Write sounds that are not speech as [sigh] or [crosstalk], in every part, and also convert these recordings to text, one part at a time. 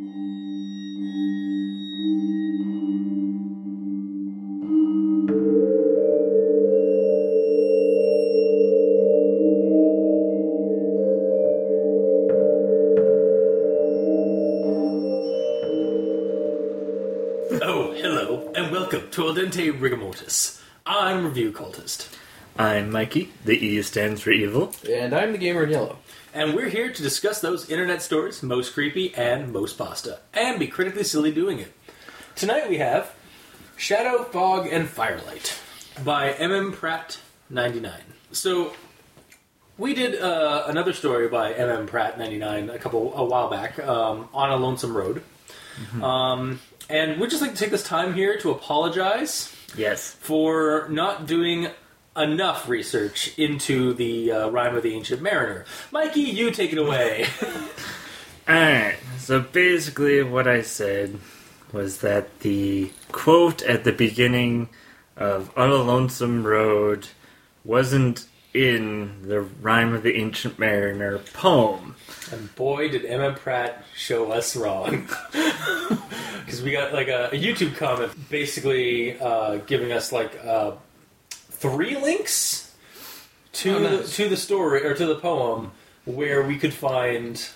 Oh, hello, and welcome to Al Dente Rigamortis. I'm Review Cultist, I'm Mikey. The E stands for evil. And I'm the gamer in yellow. And we're here to discuss those internet stories most creepy and most pasta, and be critically silly doing it. Tonight we have Shadow, Fog, and Firelight by MM Pratt 99. So, we did uh, another story by MM Pratt 99 a couple a while back um, on a lonesome road. Um, and we'd just like to take this time here to apologize Yes. for not doing enough research into the uh, rhyme of the ancient mariner. Mikey, you take it away. [laughs] Alright, so basically what I said was that the quote at the beginning of On a Lonesome Road wasn't in the Rhyme of the Ancient Mariner poem. and boy, did Emma Pratt show us wrong. [laughs] Because we got like a, a YouTube comment basically uh, giving us like uh, three links to Oh, nice. to the story or to the poem where we could find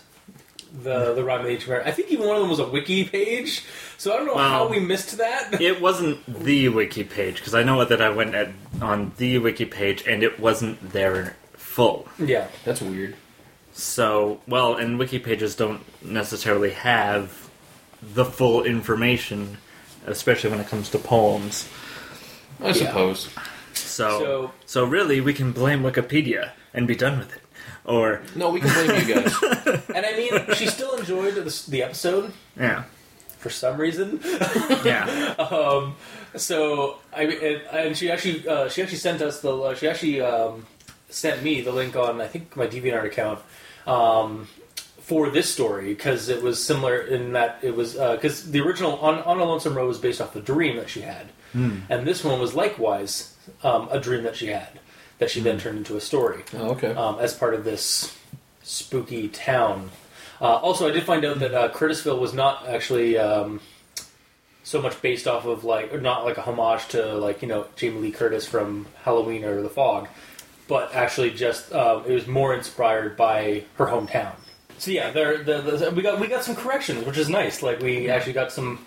the the rhyme of the ancient. I think even one of them was a wiki page. So I don't know how we missed that. [laughs] It wasn't the wiki page, because I know that I went at, on the wiki page and it wasn't there full. yeah. That's weird. So, well, and wiki pages don't necessarily have the full information, especially when it comes to poems. I suppose. So, So- so, really, we can blame Wikipedia and be done with it. Or, No, we can blame you guys. [laughs] And I mean, she still enjoyed the, the episode yeah, for some reason. [laughs] yeah, [laughs] Um, so I and, and she actually uh, she actually sent us the uh, she actually um, sent me the link on I think my DeviantArt account um, for this story because it was similar in that it was because the original on on a lonesome road was based off the dream that she had, and this one was likewise um, a dream that she had that she then turned into a story Oh, okay. um, as part of this spooky town. Uh, also, I did find out that uh, Curtisville was not actually um, so much based off of like, or not like a homage to like you know Jamie Lee Curtis from Halloween or The Fog, but actually just um, it was more inspired by her hometown. So yeah, there the, the, we got we got some corrections, which is nice. Like we actually got some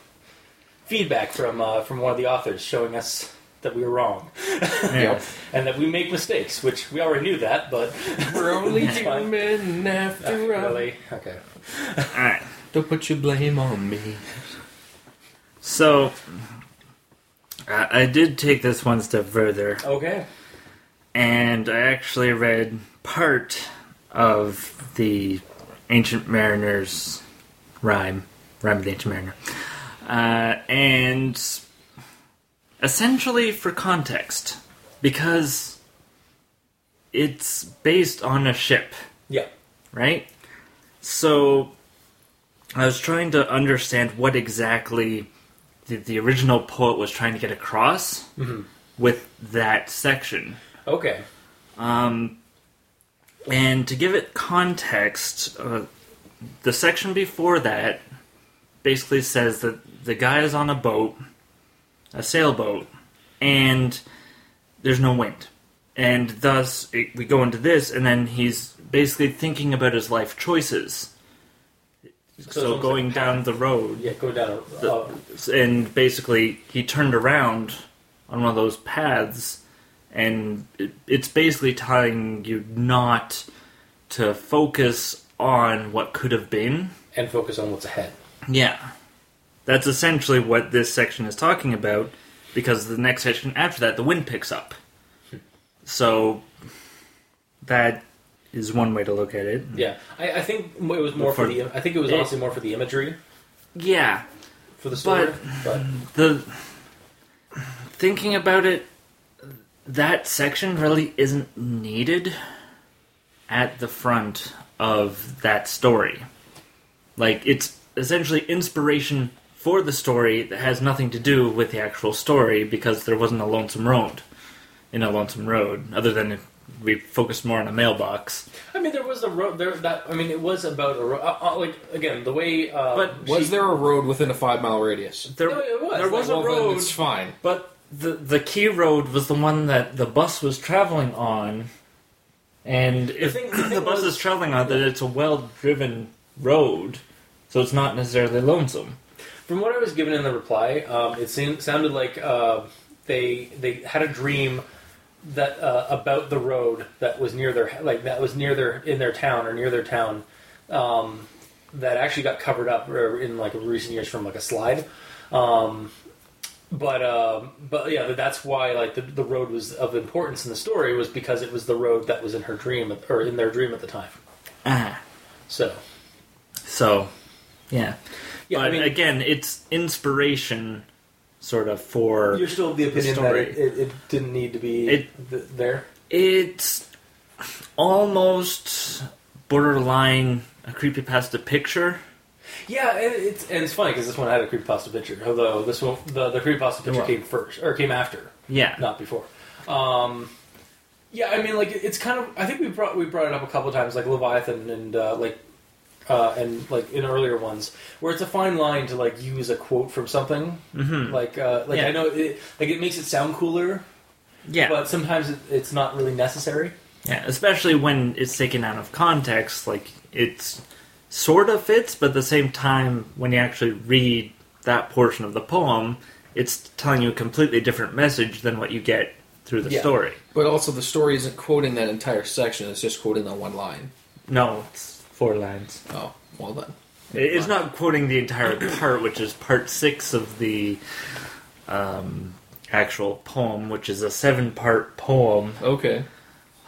feedback from uh, from one of the authors showing us that we were wrong [laughs] yeah. and that we make mistakes, which we already knew that, but [laughs] We're only It's fine. human after all. really okay. All right. Don't put your blame on me. So, I I did take this one step further, Okay. and I actually read part of the Ancient Mariner's rhyme, rhyme of the Ancient Mariner, uh, and essentially for context, because it's based on a ship, Yeah. right? So I was trying to understand what exactly the, the original poet was trying to get across with that section. Okay. Um, and to give it context, uh, the section before that basically says that the guy is on a boat, a sailboat, and there's no wind. And thus, it, we go into this, and then he's basically thinking about his life choices. it's So, going like down the road, Yeah, go down. The- Uh, and basically he turned around on one of those paths and it, it's basically telling you not to focus on what could have been and focus on what's ahead. yeah that's essentially what this section is talking about because the next section after that the wind picks up. So that is one way to look at it. Yeah, I, I think it was more for, For- the. I think it was honestly more for the imagery. Yeah. For the story. But- But, the thinking about it that section really isn't needed at the front of that story. Like it's essentially inspiration for the story that has nothing to do with the actual story because there wasn't a lonesome road in a lonesome road other than if we focused more on a mailbox. I mean, there was a road there. That I mean, it was about a road. Uh, uh, like again, the way. Uh, But Was she- there a road within a five mile radius? There, No, it was. there was well, a then road, it's fine. but the the key road was the one that the bus was traveling on. And if thing- the the, bus was- is traveling on, that it's a well driven road, so it's not necessarily lonesome. From what I was given in the reply, um, it seemed, sounded like uh, they they had a dream that uh, about the road that was near their like that was near their in their town or near their town um, that actually got covered up uh, in like recent years from like a slide. Um, but um, but yeah, that's why like the, the road was of importance in the story was because it was the road that was in her dream or in their dream at the time. Ah, So so yeah. Yeah, but I mean, again, it's inspiration, sort of for you're still of the opinion that it, it, it didn't need to be It- th- there. It's almost borderline a creepypasta picture. Yeah, and it's and it's funny because this one had a creepypasta picture, although this one the the creepypasta picture Well. came first or came after, Yeah. not before. Um, yeah, I mean, like it's kind of. I think we brought we brought it up a couple times, like Leviathan and uh, like uh, and like in earlier ones, where it's a fine line to like use a quote from something. hmm Like uh, like Yeah. I know it like it makes it sound cooler, Yeah. but sometimes it, it's not really necessary. Yeah, especially when it's taken out of context, like it's sort of fits, but at the same time, when you actually read that portion of the poem, it's telling you a completely different message than what you get through the Yeah. story. But also, the story isn't quoting that entire section; it's just quoting that one line. No, it's four lines. Oh, well then. It's not quoting the entire [coughs] part, which is part six of the um, actual poem, which is a seven-part poem. Okay.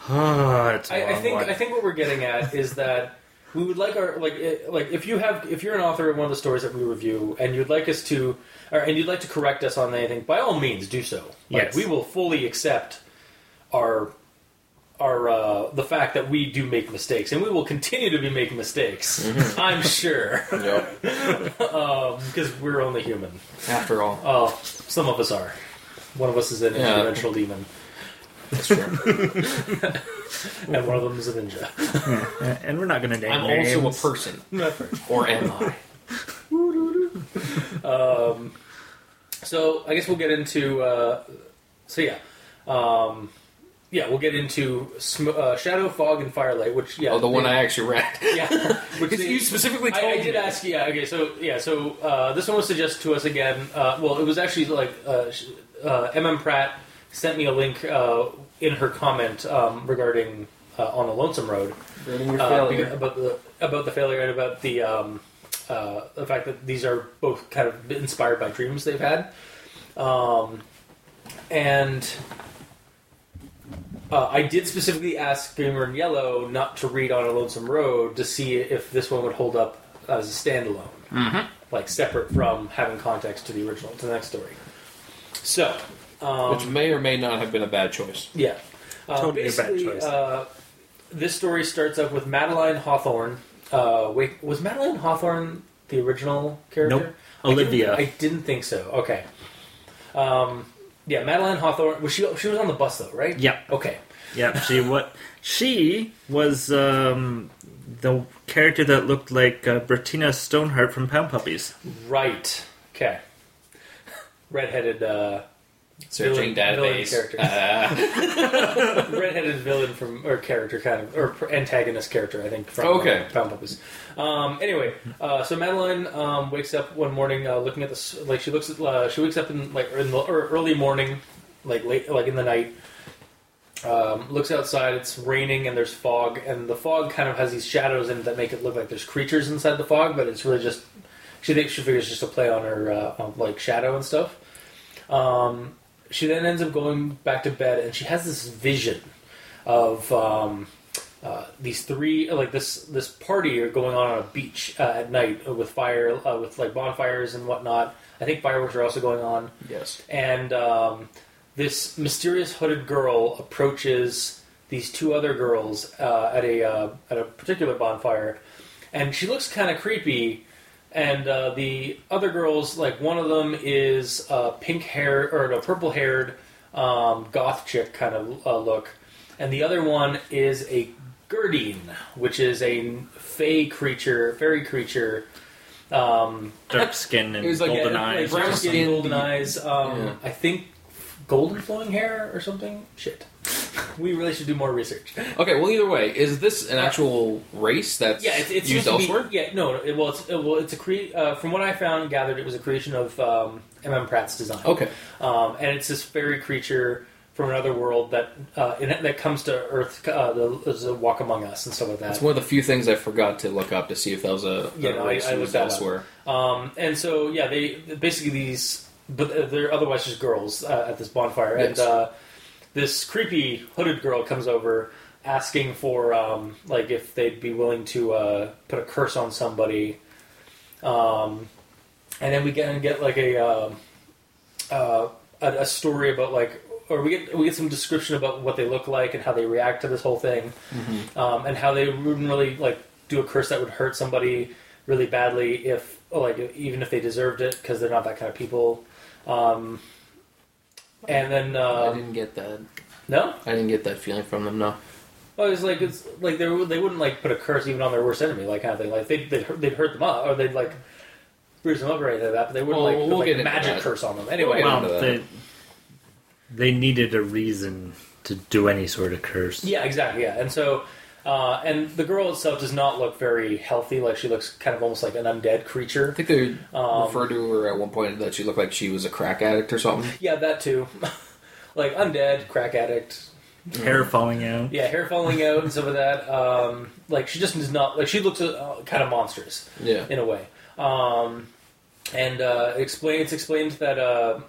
Ah, it's a I, I long think one. I think what we're getting at is that we would like our like it, like if you have if you're an author of one of the stories that we review and you'd like us to or, and you'd like to correct us on anything, by all means do so. Like, Yes. we will fully accept our our uh, the fact that we do make mistakes and we will continue to be making mistakes. Mm-hmm. I'm sure Yep. [laughs] because we're only human. After all, Oh, some of us are. One of us is an Yeah. interdimensional demon, that's true. [laughs] and one of them is a ninja. and we're not going to name I'm names. also a person, [laughs] or am I? Um, so I guess we'll get into. Uh, so yeah, um, yeah, we'll get into sm- uh, Shadow, Fog, and Firelight. Which yeah, Oh, the one they- I actually read. [laughs] yeah, [laughs] which Because they- you specifically I, told I me. did ask. Yeah, okay. So yeah, so uh, this one was suggested to us again. Uh, well, it was actually like uh, sh- uh, MM Pratt sent me a link uh, in her comment um, regarding uh, on the Lonesome Road your uh, failure. about the about the failure and about the um, uh, the fact that these are both kind of inspired by dreams they've had, um, and uh, I did specifically ask Gamer in Yellow not to read on a Lonesome Road to see if this one would hold up as a standalone, Mm-hmm. like separate from having context to the original to the next story. So, um, Which may or may not have been a bad choice. yeah. Uh, Totally a bad choice. Uh, this story starts up with Madeline Hawthorne. Uh, wait, was Madeline Hawthorne the original character? Nope. I didn't- Olivia. I didn't think so. Okay. Um, yeah, Madeline Hawthorne. Was she? She was on the bus though, right? Yeah. Okay. Yeah, she what she was um, the character that looked like uh, Brattina Stoneheart from Pound Puppies. Right. Okay. Redheaded, uh, Searching Villain- villain database. character. Uh, [laughs] [laughs] redheaded villain from or character kind of or antagonist character I think from Okay. uh, Pound Puppies. Um, anyway, uh, so Madeline um, wakes up one morning uh, looking at this like she looks at uh, she wakes up in like in the early morning like late like in the night. Um, looks outside. It's raining and there's fog, and the fog kind of has these shadows in it that make it look like there's creatures inside the fog, but it's really just she thinks she figures just a play on her uh, on, like shadow and stuff. Um, she then ends up going back to bed, and she has this vision of um, uh, these three like this this party are going on on a beach uh, at night with fire uh, with like bonfires and whatnot. I think fireworks are also going on yes. and um, this mysterious hooded girl approaches these two other girls uh, at a uh, at a particular bonfire, and she looks kind of creepy. And uh, the other girls, like one of them is uh, pink hair or no, purple haired um, goth chick kind of uh, look, and the other one is a Gerdine, which is a fey creature, fairy creature. Um, Dark skin and like golden a- eyes. brown brown skin, skin, golden eyes. Um, Yeah. I think golden flowing hair or something. Shit, [laughs] we really should do more research. Okay, well, either way, is this an actual race that's Yeah, it's, it's used elsewhere? Be, yeah, no, it, well, it's it, well, it's a cre- uh, From what I found, gathered, it was a creation of um, M. Pratt's design. Okay. um, and it's this fairy creature from another world that uh, in, that comes to Earth uh, the, to walk among us and stuff like that. It's one of the few things I forgot to look up to see if that was a, Yeah, a no, I- race I looked used elsewhere. Um, and so yeah, they basically these, but they're otherwise just girls uh, at this bonfire, and Yes. uh, this creepy hooded girl comes over asking for um, like if they'd be willing to uh, put a curse on somebody, um, and then we get and get like a, um uh, a a story about like. Or we get we get some description about what they look like and how they react to this whole thing, um, and how they wouldn't really like do a curse that would hurt somebody really badly if like even if they deserved it because they're not that kind of people. Um, and then I uh, didn't get that. no, I didn't get that feeling from them. No. well, it's like it's like they would- they wouldn't like put a curse even on their worst enemy, like kind of thing. Like they'd they'd hurt, they'd hurt them up or they'd like bruise them up or anything like that, but they wouldn't Well, like put we'll like get a into magic that. curse on them. Anyway, get well, into that. they, they needed a reason to do any sort of curse. Yeah, exactly. Yeah, and so, uh, and the girl itself does not look very healthy. Like she looks kind of almost like an undead creature. I think they Um, referred to her at one point that she looked like she was a crack addict or something. Yeah, that too. [laughs] like undead, crack addict. Hair falling out. Yeah, hair falling out and some of that. Um, like she just does not like she looks uh, kind of monstrous Yeah. in a way. Um, and uh, it explain, it's explained that uh,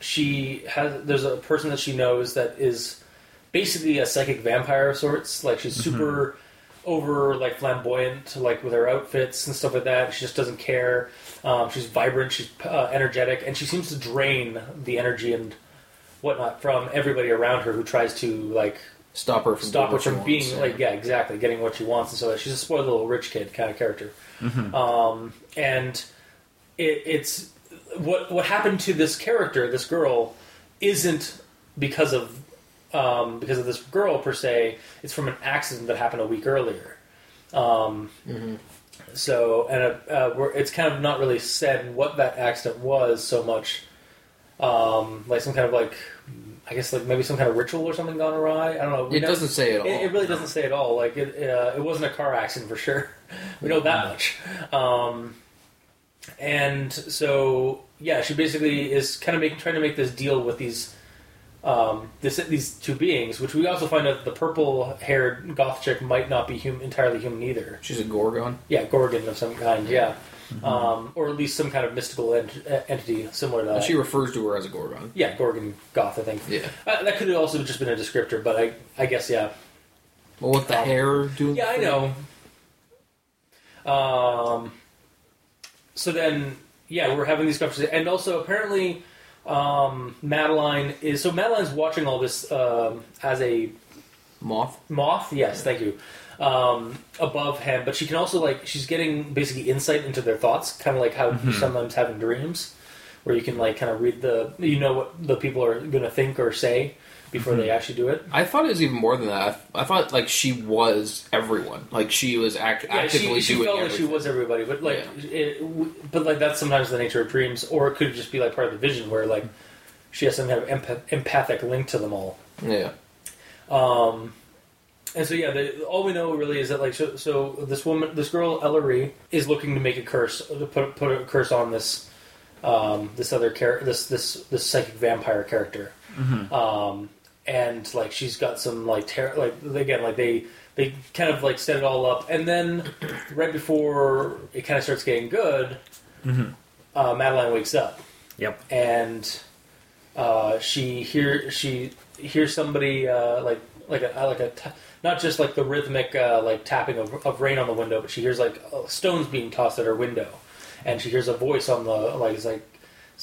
she has there's a person that she knows that is basically a psychic vampire of sorts. Like she's super over like flamboyant, like with her outfits and stuff like that. She just doesn't care. Um, she's vibrant. She's uh, energetic, and she seems to drain the energy and whatnot from everybody around her who tries to like Stop her from stop her from wants, being yeah. like yeah exactly getting what she wants and so she's a spoiled little rich kid kind of character um, and it, it's what what happened to this character this girl isn't because of um, because of this girl per se it's from an accident that happened a week earlier um, so and uh, uh, we're, it's kind of not really said what that accident was so much um, like some kind of like I guess like maybe some kind of ritual or something gone awry. I don't know. We It know- doesn't say at all. It, it really doesn't say at all. Like it, uh, it wasn't a car accident for sure. [laughs] We know that much. Um, and so yeah, she basically is kind of making trying to make this deal with these um, this, these two beings, which we also find out that the purple haired goth chick might not be hum- entirely human either. She's a Gorgon. Yeah, Gorgon of some kind. Yeah. Um, or at least some kind of mystical ent- entity similar to that. She refers to her as a Gorgon. yeah, Gorgon Goth, I think. Yeah. Uh, that could have also just been a descriptor, but I, I guess yeah. Well, with the Um, hair doing. Yeah, I know. Um. So then, yeah, we're having these conversations, and also apparently, um, Madeline is so Madeline's watching all this um, as a Moth. moth. Yes, thank you. Um, above him, but she can also like she's getting basically insight into their thoughts, kind of like how you sometimes have in dreams, where you can like kind of read the you know what the people are going to think or say before they actually do it. I thought it was even more than that. I, I thought like she was everyone. Like she was act- Yeah, actively she, she doing felt like she was everybody, but like, it, w- but like that's sometimes the nature of dreams, or it could just be like part of the vision where like she has some kind of empath- empathic link to them all. Yeah. Um, and so yeah, the, all we know really is that like so, so this woman, this girl Ellery, is looking to make a curse, to put put a curse on this um, this other character, this this this psychic vampire character. Um, and like she's got some like ter- like again like they they kind of like set it all up, and then right before it kind of starts getting good, uh, Madeline wakes up Yep. and uh, she hear she hears somebody uh, like like a like a t- not just like the rhythmic uh, like tapping of, of rain on the window, but she hears like uh, stones being tossed at her window, and she hears a voice on the like it's like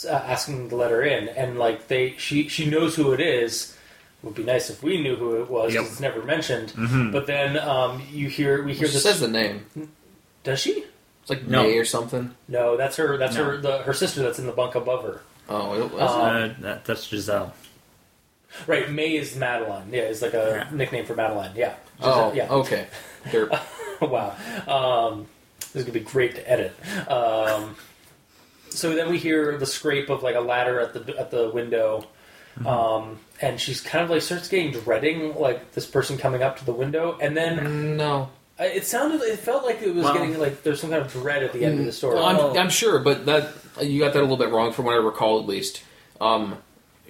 uh, asking to let her in, and like they she she knows who it is. Would be nice if we knew who it was. 'cause Yep. It's never mentioned. But then um, you hear we hear She this. says the name. Does she? It's like No. May or something. No, that's her. That's No. her. The, her sister that's in the bunk above her. Oh, it was. Uh, Uh, that, that's Giselle. Right, May is Madeline. Yeah, it's like a Yeah. nickname for Madeline. Yeah. Oh, yeah. okay. Derp. [laughs] wow. Um, this is gonna be great to edit. Um, so then we hear the scrape of like a ladder at the at the window, um, and she's kind of like starts getting dreading like this person coming up to the window, and then no. it sounded it felt like it was Well- getting like there's some kind of dread at the end of the story. I'm, Oh. I'm sure, but that you got that a little bit wrong from what I recall, at least. Um,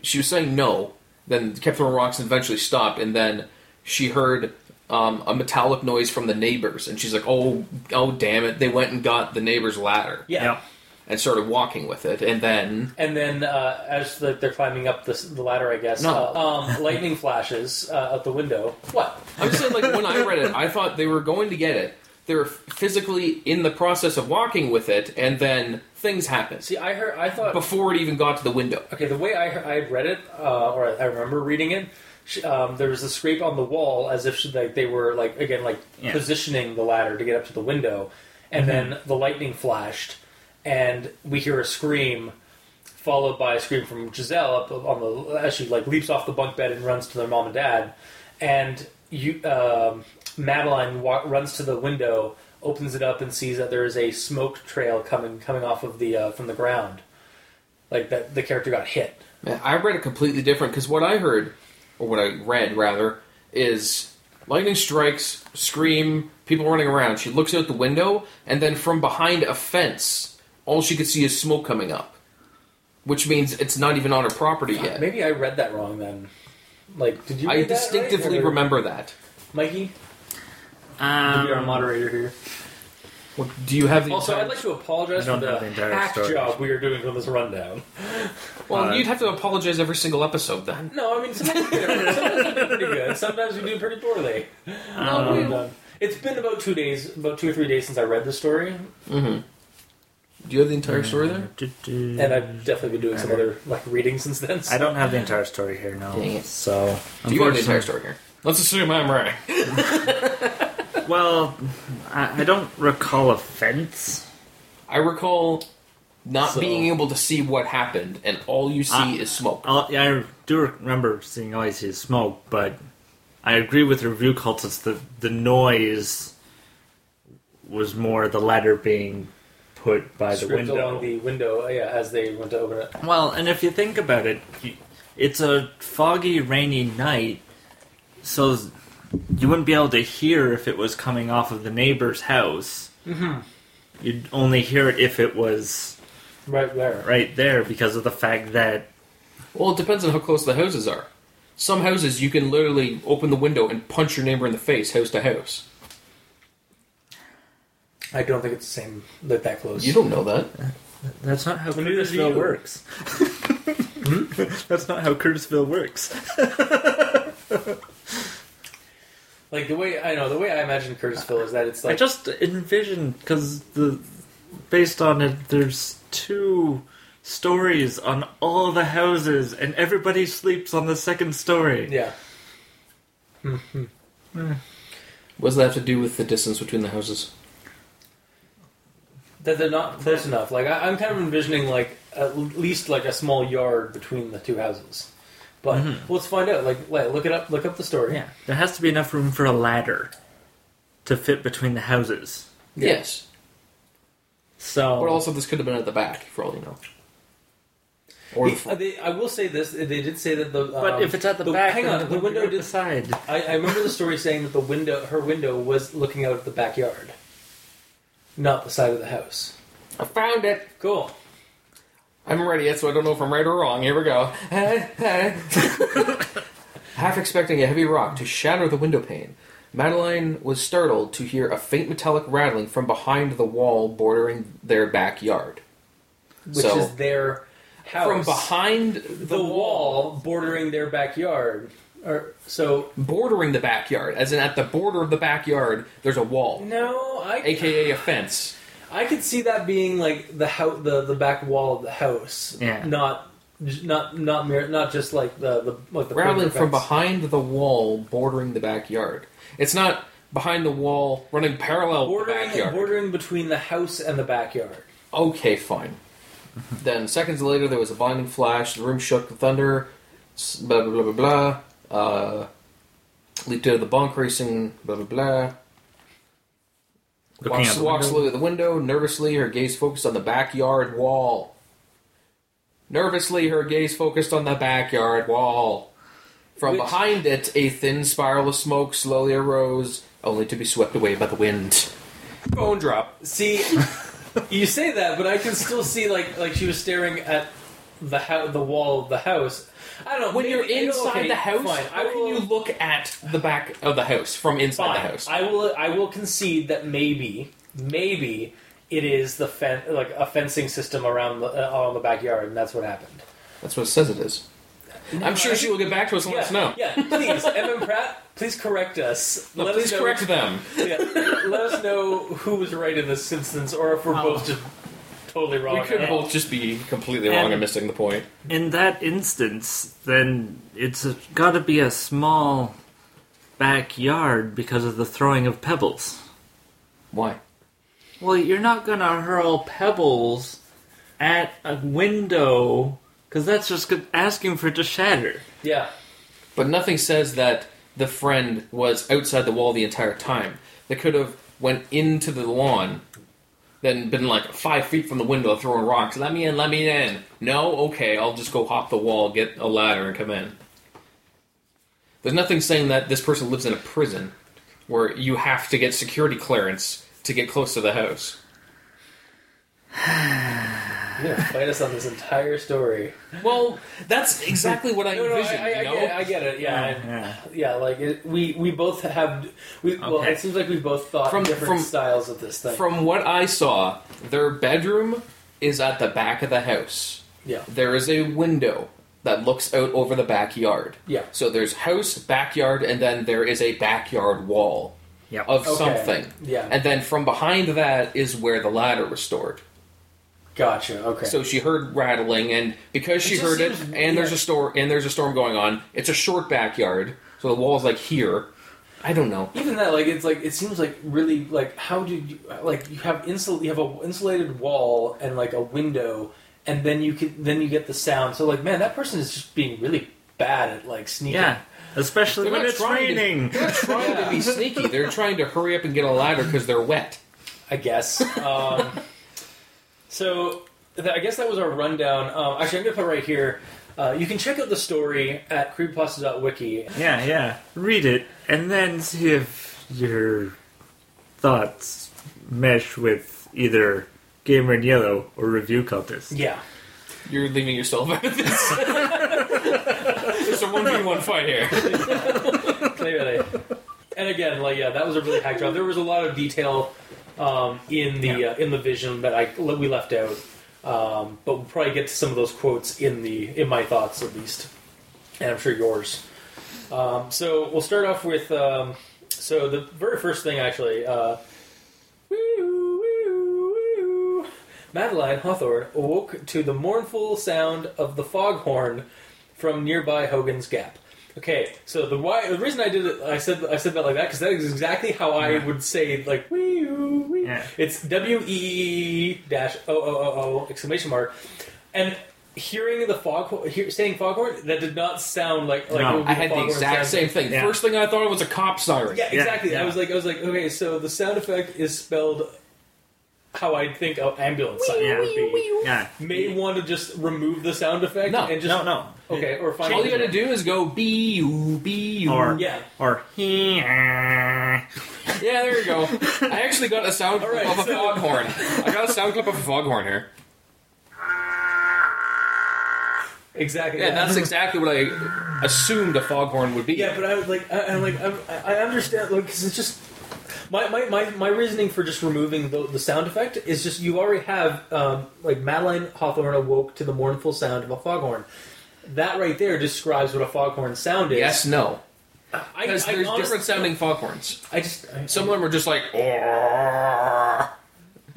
she was saying no, then kept throwing rocks and eventually stopped, and then she heard um, a metallic noise from the neighbors, and she's like, "Oh, oh, damn it!" They went and got the neighbor's ladder yeah. Yep. And started walking with it, and then And then, uh, as the, they're climbing up this, the ladder, I guess, No. uh, um, lightning flashes uh, out the window. What? I'm saying, like when I read it, I thought they were going to get it. They were physically in the process of walking with it, and then things happened See, I heard, I thought before it even got to the window. Okay, the way I, I read it, uh, or I remember reading it, she, um, there was a scrape on the wall as if she, like they were like again like Yeah. positioning the ladder to get up to the window, and then the lightning flashed, and we hear a scream, followed by a scream from Giselle up on the as she like leaps off the bunk bed and runs to their mom and dad, and you um, Madeline wa- runs to the window, opens it up, and sees that there is a smoke trail coming coming off of the uh, from the ground, like that the character got hit. Man, I read it completely different because what I heard, or what I read rather, is lightning strikes, scream, people running around. She looks out the window, and then from behind a fence, all she could see is smoke coming up, which means it's not even on her property yet. Maybe I read that wrong then. Like, did you? I read that right? distinctively Or- remember that. Mikey. You'll be our Um, moderator here. What, do you have the Also, entire- I'd like to apologize I don't for have the, the entire hack story. job we are doing for this rundown. Well, uh, you'd have to apologize every single episode then. No, I mean sometimes we do, sometimes we do pretty good. Sometimes we do pretty poorly. Um, We've It's been about two days, about two or three days since I read the story, Mm-hmm. Do you have the entire story there? and I've definitely been doing some other like reading since then. so- I don't have the entire story here now. Dang it. So, Do you have the entire story here? Let's assume I'm right. [laughs] Well, I, I don't recall a fence. I recall not So- being able to see what happened, and all you see Ah. is smoke. I'll, yeah, I do remember seeing all I see is smoke, but I agree with the review cultists that the noise was more the ladder being put by the Script window. along the window, yeah, as they went to open it. Well, and if you think about it, you- it's a foggy, rainy night, so you wouldn't be able to hear if it was coming off of the neighbor's house. Mm-hmm. You'd only hear it if it was Right there. right there because of the fact that Well, it depends on how close the houses are. Some houses you can literally open the window and punch your neighbor in the face, house to house. I don't think it's the same that that close. You don't know that. that's not how Well, neither do Curtisville you. works. Hmm? [laughs] that's not how Curtisville works. [laughs] like the way I know the way I imagine Curtisville is that it's like I just envision because the based on it, there's two stories on all the houses, and everybody sleeps on the second story. yeah. Mm-hmm. Eh. What does that have to do with the distance between the houses? That they're not close enough. Like I, I'm kind of envisioning like at least like a small yard between the two houses. But Mhm. let's find out. Like, like, look it up. Look up the story. Yeah, there has to be enough room for a ladder to fit between the houses. Yeah. Yes. So, But also, this could have been at the back, for all you know. Or the He- uh, they, I will say this: they did say that the. but um, if it's at the, the- back, hang on, it the window right did- beside. I, I remember the story saying that the window, her window, was looking out at the backyard, not the side of the house. I found it. Cool. I'm ready yet, so I don't know if I'm right or wrong. Here we go. [laughs] Half expecting a heavy rock to shatter the window pane, Madeline was startled to hear a faint metallic rattling from behind the wall bordering their backyard. Which So- is their house From behind the, the wall bordering their backyard. Or so bordering the backyard, as in at the border of the backyard, there's a wall, no, I aka a fence. I could see that being like the house, the the back wall of the house. Yeah. Not not not mere, not just like the the like the Rattling perimeter from fence. behind the wall bordering the backyard. It's not behind the wall running parallel with the bordering backyard. bordering between the house and the backyard. Okay, fine. then seconds later, there was a blinding flash. The room shook. The thunder s- blah blah blah blah blah. Uh, leaped out of the bunk, racing. Blah blah blah. Looking Walks, out the walks window. slowly at the window, nervously, her gaze focused on the backyard wall. Nervously, her gaze focused on the backyard wall. From Which- behind it, a thin spiral of smoke slowly arose, only to be swept away by the wind. Phone drop. See, [laughs] you say that, but I can still see like like she was staring at the ho- the wall of the house. I don't know. When maybe- you're inside okay, the house, fine. how I can will, you look at the back of the house from inside fine. the house? I will. I will concede that maybe, maybe it is the fen- like a fencing system around the uh, on the backyard, and that's what happened. That's what it says it is. I'm sure she will get back to us and Yeah, let us know. yeah. Please, [laughs] Evan Pratt, please correct us. No, let please us know, correct them. [laughs] Yeah, let us know who was right in this instance, or if we're both just totally wrong. We could And- both just be completely wrong And- and missing the point. In that instance, then it's got to be a small backyard because of the throwing of pebbles. Why? Well, you're not gonna hurl pebbles at a window because that's just asking for it to shatter. Yeah. But nothing says that the friend was outside the wall the entire time. They could have went into the lawn, then been like five feet from the window throwing rocks. Let me in, let me in. No, okay, I'll just go hop the wall, get a ladder, and come in. There's nothing saying that this person lives in a prison where you have to get security clearance to get close to the house. [sighs] [sighs] [sighs] You're gonna [laughs] fight us on this entire story. Well, that's exactly what I No, no, I, envisioned. I, I you know? get it. I get it. Yeah, and- Yeah. yeah. Like it, we, we both have. We well, Okay. it seems like we both thought From- different from- styles of this thing. From what I saw, their bedroom is at the back of the house. yeah, There is a window that looks out over the backyard. yeah. So there's house, backyard, and then there is a backyard wall Yep. of Okay. something. Yeah. And then from behind that is where the ladder was stored. Gotcha. Okay. So she heard rattling, and because she It just heard it, seems- and there's a storm, and there's a storm going on. It's a short backyard, so the wall's like here. I don't know. even that, like, it's like it seems like really like how did you like you have insul you have a insulated wall and like a window, and then you can then you get the sound. So like, man, that person is just being really bad at like sneaking. Yeah, especially They're when it's trying to- raining. They're trying to be [laughs] sneaky. They're trying to hurry up and get a ladder because they're wet. I guess. Um, so th- I guess that was our rundown. Um, actually, I'm going to put right here. Uh, you can check out the story at creepypasta.wiki. Yeah, yeah. Read it and then see if your thoughts mesh with either Gamer in Yellow or Review Cultist. Yeah. You're leaving yourself out of this. [laughs] It's a one v one fight here. [laughs] Clearly. And again, like yeah, that was a really hack job. There was a lot of detail um, in the uh, in the vision that I we left out, um, but we'll probably get to some of those quotes in the in my thoughts at least, and I'm sure yours. Um, so we'll start off with um, so the very first thing actually. Uh. Madeline Hawthorne awoke to the mournful sound of the foghorn from nearby Hogan's Gap. Okay, so the why the reason I did it, I said I said that like that because that is exactly how I Yeah. would say like wee wee. Yeah. It's W E E dash O O O O exclamation mark, and hearing the fog hear, saying foghorn that did not sound like like No, it would be I had the foghorn exact sound. same thing. Yeah. First thing I thought of was a cop siren. Yeah, exactly. yeah. I was like I was like okay, so the sound effect is spelled how I think an ambulance siren Yeah. would be. Yeah. May want to just remove the sound effect No, and just No, no. okay or find All you gotta do is go B U B U. Or yeah. or Yeah, there you go. I actually got a sound clip right, of a so- foghorn. I got a sound clip of a foghorn here. Exactly. Yeah, that's exactly what I assumed a foghorn would be. Yeah, but I would like, I, I'm like, I'm, I understand, like, because it's just my, my, my, my reasoning for just removing the, the sound effect is just you already have um, like Madeline Hawthorne awoke to the mournful sound of a foghorn. That right there describes what a foghorn sound is. Yes, no. I, Because I there's honestly- different sounding foghorns. I just I, Some of them are just like,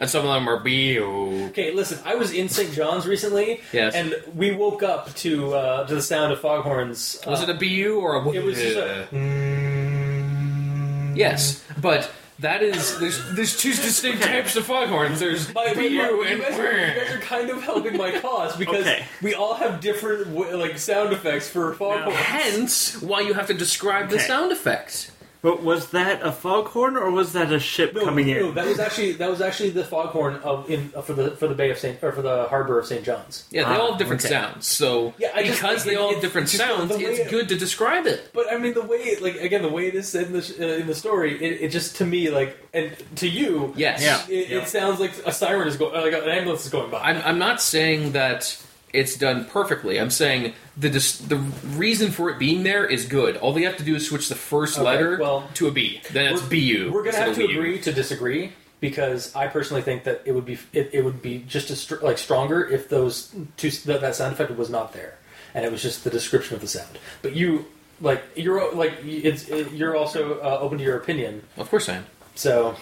and some of them are B U. okay. Listen, I was in St. John's recently, Yes. and we woke up to uh, to the sound of foghorns. Was uh, it a B U or a? It was just a. [laughs] Yes, but That is, there's there's two [laughs] distinct types of foghorns. There's But, but you, and guys are, you guys are kind of helping my cause because Okay. we all have different like sound effects for foghorns. Hence, why you have to describe the sound effects. But was that a foghorn or was that a ship No, coming no, in? that was actually that was actually the foghorn of in uh, for the for the Bay of Saint or for the harbor of St. John's. Yeah, they Ah, all have different okay. sounds. So Yeah, I just- because it- they all have different sounds, it's it- good to describe it. But I mean, the way like again the way it is said in the uh, in the story, it, it just to me like and to you, Yes. Yeah. it, Yeah. it sounds like a siren is going, like an ambulance is going by. I'm, I'm not saying that it's done perfectly. I'm saying the dis- the reason for it being there is good. All they have to do is switch the first Okay, letter well, to a B. Then it's BU. We're gonna have to WU. agree to disagree because I personally think that it would be it, it would be just as str- like stronger if those two that, that sound effect was not there and it was just the description of the sound. But you like you're like it's it, you're also uh, open to your opinion. Of course I am. So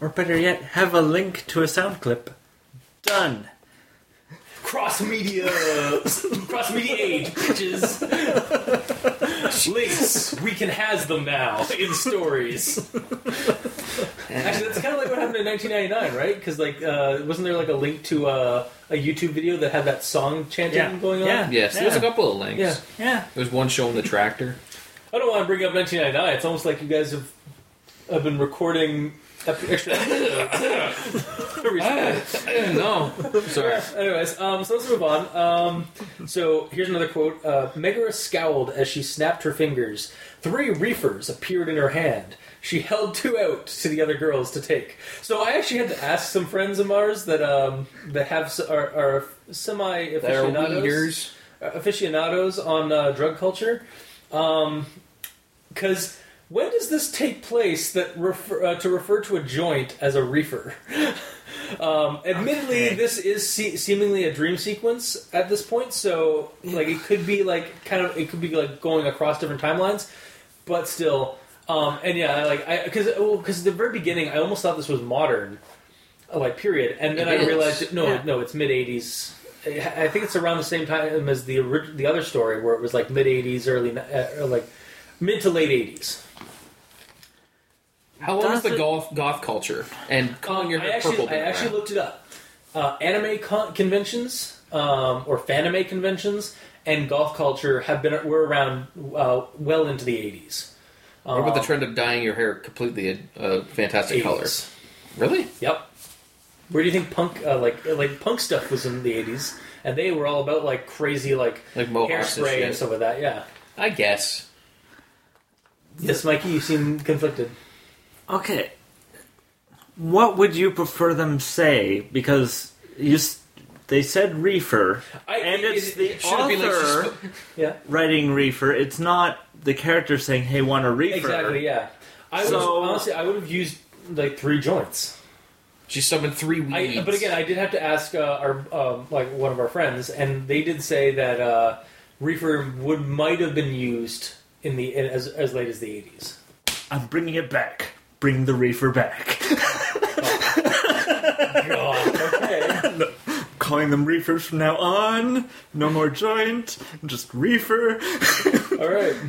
Or better yet, have a link to a sound clip. Done. Cross media [laughs] cross media age bitches. Links we can has them now in stories. Actually, that's kind of like what happened in 1999, right? Because like, uh, wasn't there like a link to uh, a YouTube video that had that song chanting Yeah. going on? Yeah. Yes, there's a couple of links. Yeah. Yeah. There's one showing the tractor. I don't want to bring up 1999. It's almost like you guys have have been recording ep- extra no, sorry. Anyways, um, so let's move on. Um, so here's another quote. Uh, Megara scowled as she snapped her fingers. Three reefers appeared in her hand. She held two out to the other girls to take. So I actually had to ask some friends of ours that um, that have are, are semi aficionados aficionados on uh, drug culture. Um because when does this take place that refer, uh, to refer to a joint as a reefer? [laughs] um, admittedly, Okay. this is se- seemingly a dream sequence at this point, so like it could be like kind of it could be like going across different timelines, but still. Um, and yeah, like I because because at the very beginning, I almost thought this was modern, like period, and then It I is. realized no, Yeah. no, it's mid '80s. I think it's around the same time as the the other story where it was like mid '80s, early uh, like mid to late '80s. How long is the golf goth culture? And calling your I hair actually, purple. I actually looked it up. Uh, anime con- conventions um, or fanime conventions and goth culture have been were around uh, well into the '80s. What about the trend of dyeing your hair completely a uh, fantastic color? 80s. Really? Yep. Where do you think punk uh, like like punk stuff was in the '80s? And they were all about like crazy like Like mohawks and hairspray shit. and stuff like that. Yeah. I guess. Yes, Mikey, you seem conflicted. Okay. What would you prefer them say? Because you, s- they said reefer, I, and it- it's it- the it should have been like author she [laughs] yeah. writing reefer. It's not the character saying, "Hey, want a reefer?" Exactly. Yeah. I So- would, honestly, I would have used like three joints. She summoned three weeds. I, but again, I did have to ask uh, our um, like one of our friends, and they did say that uh, reefer would might have been used in the in, as as late as the eighties. I'm bringing it back. Bring the reefer back. God. Okay. [laughs] Calling them reefers from now on. No more joint. Just reefer. All right. [laughs]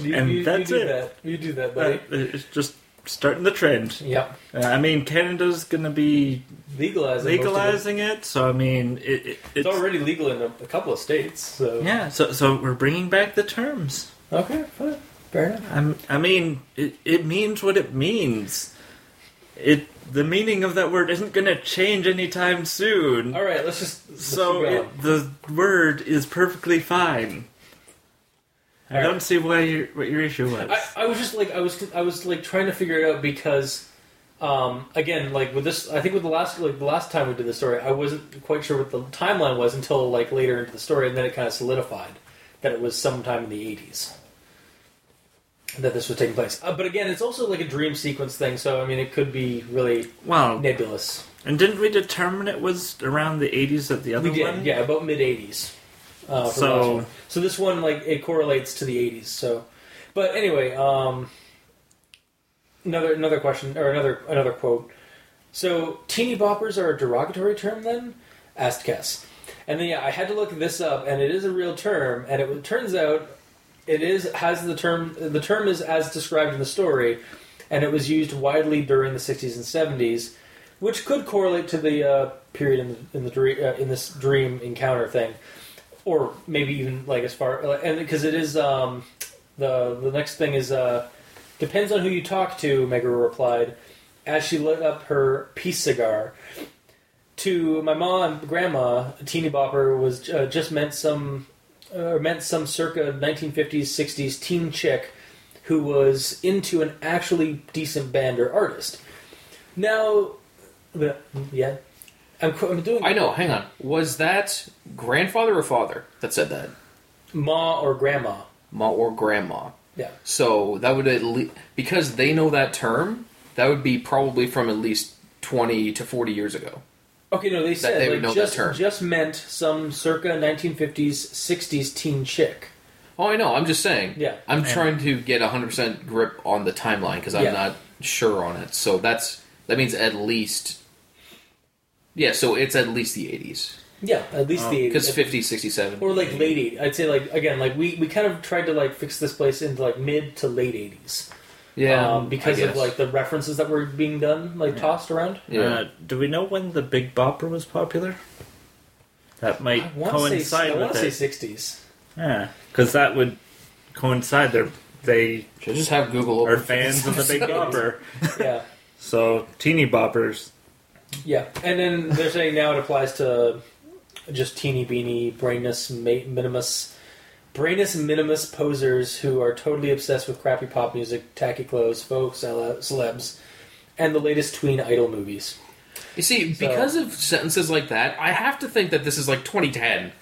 You, And you, that's you do it. that. You do that, Uh, it's just starting the trend. yep. Uh, I mean, Canada's going to be Legalizing. most of it. legalizing it, so I mean, it, it, It's it's already legal in a, a couple of states. So yeah. So so we're bringing back the terms. Okay. Fine. Fair enough. I'm, I mean, it, it means what it means. It the meaning of that word isn't going to change anytime soon. All right. Let's just. Let's so it, the word is perfectly fine. I All right. don't see why your what your issue was. I, I was just like I was I was like trying to figure it out because um, again like with this I think with the last like the last time we did the story I wasn't quite sure what the timeline was until like later into the story and then it kind of solidified that it was sometime in the 80s that this was taking place. Uh, but again it's also like a dream sequence thing so I mean it could be really well, nebulous. and didn't we determine it was around the 80s at the other we did one? yeah about mid 80s uh, So- so this one like it correlates to the 80s so but anyway um another another question or another another quote. So teeny boppers are a derogatory term then? Asked Kess and then yeah I had to look this up and it is a real term and it turns out it is has the term the term is as described in the story and it was used widely during the 60s and 70s, which could correlate to the uh, period in the, in the dream, uh, in this dream encounter thing, or maybe even like as far and because it is um, the the next thing is uh, depends on who you talk to. Megara replied as she lit up her peace cigar. To my mom and grandma, teeny bopper was uh, just meant some Uh, or meant some circa 1950s 60s teen chick who was into an actually decent band or artist. Now, uh, yeah, I'm, I'm doing I know. Hang on. Was that grandfather or father that said that? ma or grandma. Ma or grandma? Yeah, So that would at least because they know that term. That would be probably from at least twenty to forty years ago. Okay, no, they said they would like, know that just term. just meant some circa 1950s 60s teen chick. Oh, I know. I'm just saying. Yeah. I'm And- trying to get a hundred percent grip on the timeline because I'm Yeah. not sure on it. So that's that means at least. Yeah, so it's at least the 80s Yeah, at least the because 80s. 50, 67. or like late 80s. I'd say like again like we we kind of tried to like fix this place into like mid to late 80s. Yeah, um, because of like the references that were being done like tossed around. Yeah. Uh, do we know when the Big Bopper was popular? That might I want to say I want with to say 60s. Yeah, because that would coincide. They're, they Should just have Google open are fans of the Big Bopper. [laughs] [laughs] yeah. So, teeny boppers. Yeah, and then they're saying now it applies to just teeny beanie, brainless, ma- minimus, brainless minimus posers who are totally obsessed with crappy pop music, tacky clothes, folk celebs, and the latest tween idol movies. You see, So- because of sentences like that, I have to think that this is like 2010.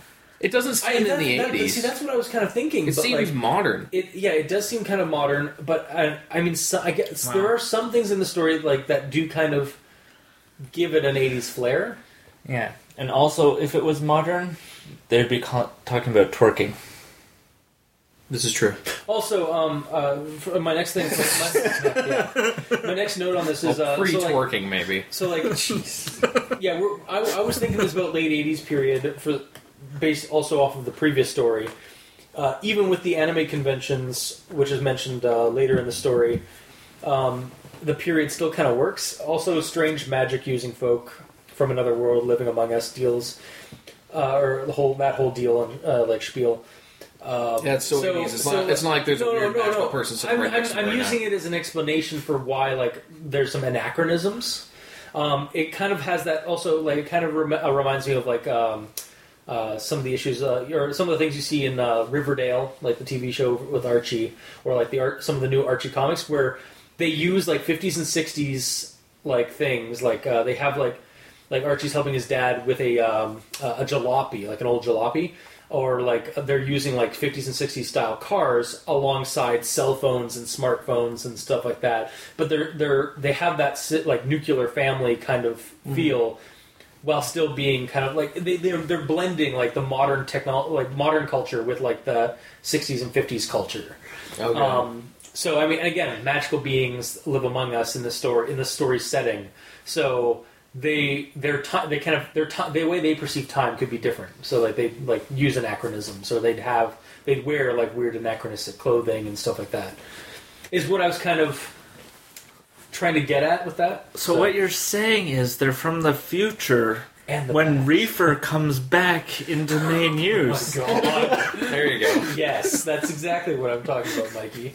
It doesn't seem that- in the that- 80s. see, that's what I was kind of thinking. it but seems like, modern. it, yeah, it does seem kind of modern, but I, I mean, so, I guess Wow. there are some things in the story like that do kind of give it an '80s flair. Yeah, and also if it was modern, they'd be ca- talking about twerking. This is true. Also, um, uh, my next thing, my, [laughs] yeah. my next note on this is uh, Pre so, like, twerking, maybe. so like, [laughs] jeez, yeah, we're, I, I was thinking this about late '80s period for based also off of the previous story. Uh, even with the anime conventions, which is mentioned uh, later in the story, um, the period still kind of works. Also, strange magic using folk from another world living among us deals, uh, or the whole that whole deal and uh, like spiel. Um, it's so, 80s. It's, not, it's not like there's a weird magical person sitting I'm, right I'm, I'm right using now. it as an explanation for why like there's some anachronisms. Um, it kind of has that also like it kind of rem- uh, reminds me of like um, uh, some of the issues uh, or some of the things you see in uh, Riverdale, like the TV show with Archie, or like the art some of the new Archie comics where they use like 50s and 60s like things like uh, they have like like Archie's helping his dad with a um, a jalopy, like an old jalopy, or like they're using like 50s and 60s style cars alongside cell phones and smartphones and stuff like that. But they're they're they have that like nuclear family kind of feel. While still being kind of like they, they're they're blending like the modern technology, like modern culture with like the '60s and '50s culture. Okay. Um, so I mean, again, magical beings live among us in the story in the story setting. So they their time they kind of their time the way they perceive time could be different. So like they like use anachronisms, or they'd have they'd wear like weird anachronistic clothing and stuff like that. Is what I was kind of trying to get at with that. So, what you're saying is they're from the future and the when past. reefer comes back into main [gasps] Oh use. my god. there you go. yes, that's exactly what I'm talking about, Mikey.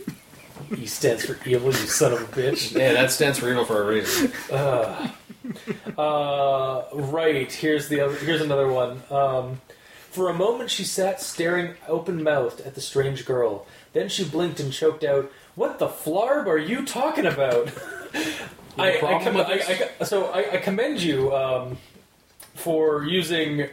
E stands for evil, you son of a bitch. Yeah, that stands for evil for a reason. Uh, [laughs] uh, right. Here's the other. Here's another one. Um, for a moment, she sat staring open mouthed at the strange girl. Then she blinked and choked out, "What the flarb are you talking about?" [laughs] [laughs] I, I, com- I. I, so I, I commend you um, for using.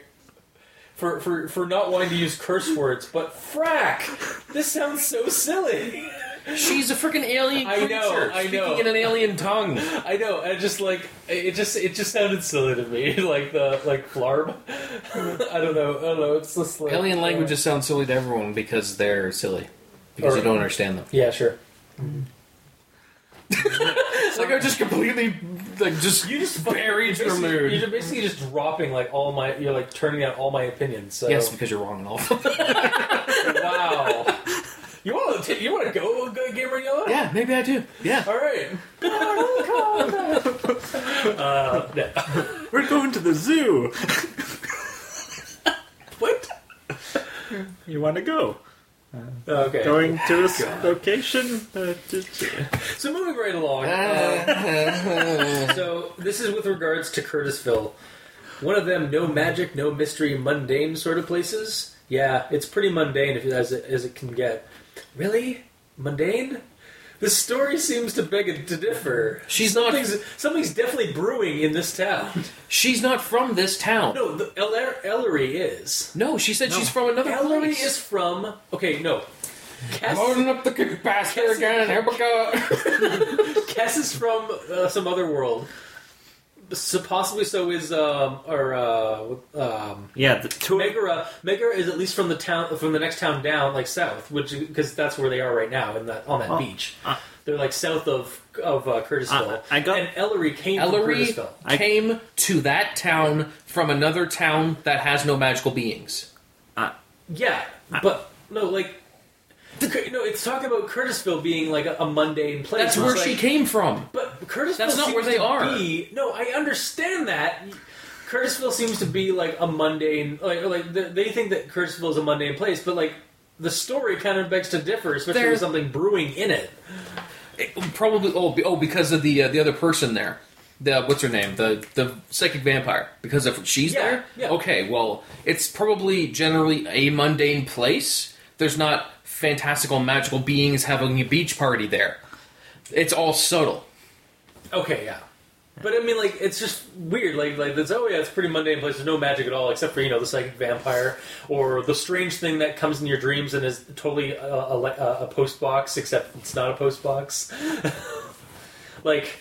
For, for, for not wanting to use curse words, but frack! This sounds so silly. She's a freaking alien I creature know, I speaking know. in an alien tongue. I know, and just like it just it just sounded silly to me, [laughs] like the like flarb. [laughs] I don't know, I don't know. It's just like Alien uh, languages sound silly to everyone because they're silly. Because Or- you don't understand them. Yeah, sure. It's [laughs] like I'm just completely like just You just buried you're your basically, mood. You're basically just dropping like all my. You're like turning out all my opinions. So Yes, because you're wrong and all. [laughs] wow. You want to you want to go, go Gamer Yellow? Yeah, maybe I do. Yeah. All right. [laughs] uh, no. [laughs] We're going to the zoo. What? You want to go? Okay. Going to this location? Uh, d- d- So moving right along. uh, so this is with regards to Curtisville. One of them, no magic, no mystery, mundane sort of places. Yeah, it's pretty mundane if, as it, as it can get. Really, mundane? The story seems to beg to differ. She's not- Something's, something's definitely brewing in this town. She's not from this town. No, the Eller- Ellery is. No, she said she's from another world. Ellery place. is from. Okay, no. Cass, Loading up the basket again. Here we go. [laughs] Cass is from uh, some other world. So possibly so is um or uh um yeah, the two. Megara. Megara is at least from the town from the next town down, like south, which because that's where they are right now in that on that Oh, beach. uh, They're like south of of uh, Curtisville. Uh, I got- and Ellery came from Ellery Curtisville. I- came to that town from another town that has no magical beings. Yeah, but no, like. The, no, it's talking about Curtisville being like a, a mundane place. That's It's where like- she came from. But Curtisville That's not where they are. Be, no, I understand that. Curtisville seems to be like a mundane, like like they think that Curtisville is a mundane place, but like the story kind of begs to differ, especially There- with something brewing in it. It- probably oh oh because of the uh, the other person there. The what's her name? The the psychic vampire. Because if she's Yeah, there, yeah. okay. Well, it's probably generally a mundane place. There's not fantastical magical beings having a beach party there. It's all subtle. Okay, yeah. But I mean, like, it's just weird. Like, like this. Oh yeah, it's pretty mundane place. There's no magic at all, except for you know the psychic vampire or the strange thing that comes in your dreams and is totally a, a, a post box, except it's not a post box. [laughs] like,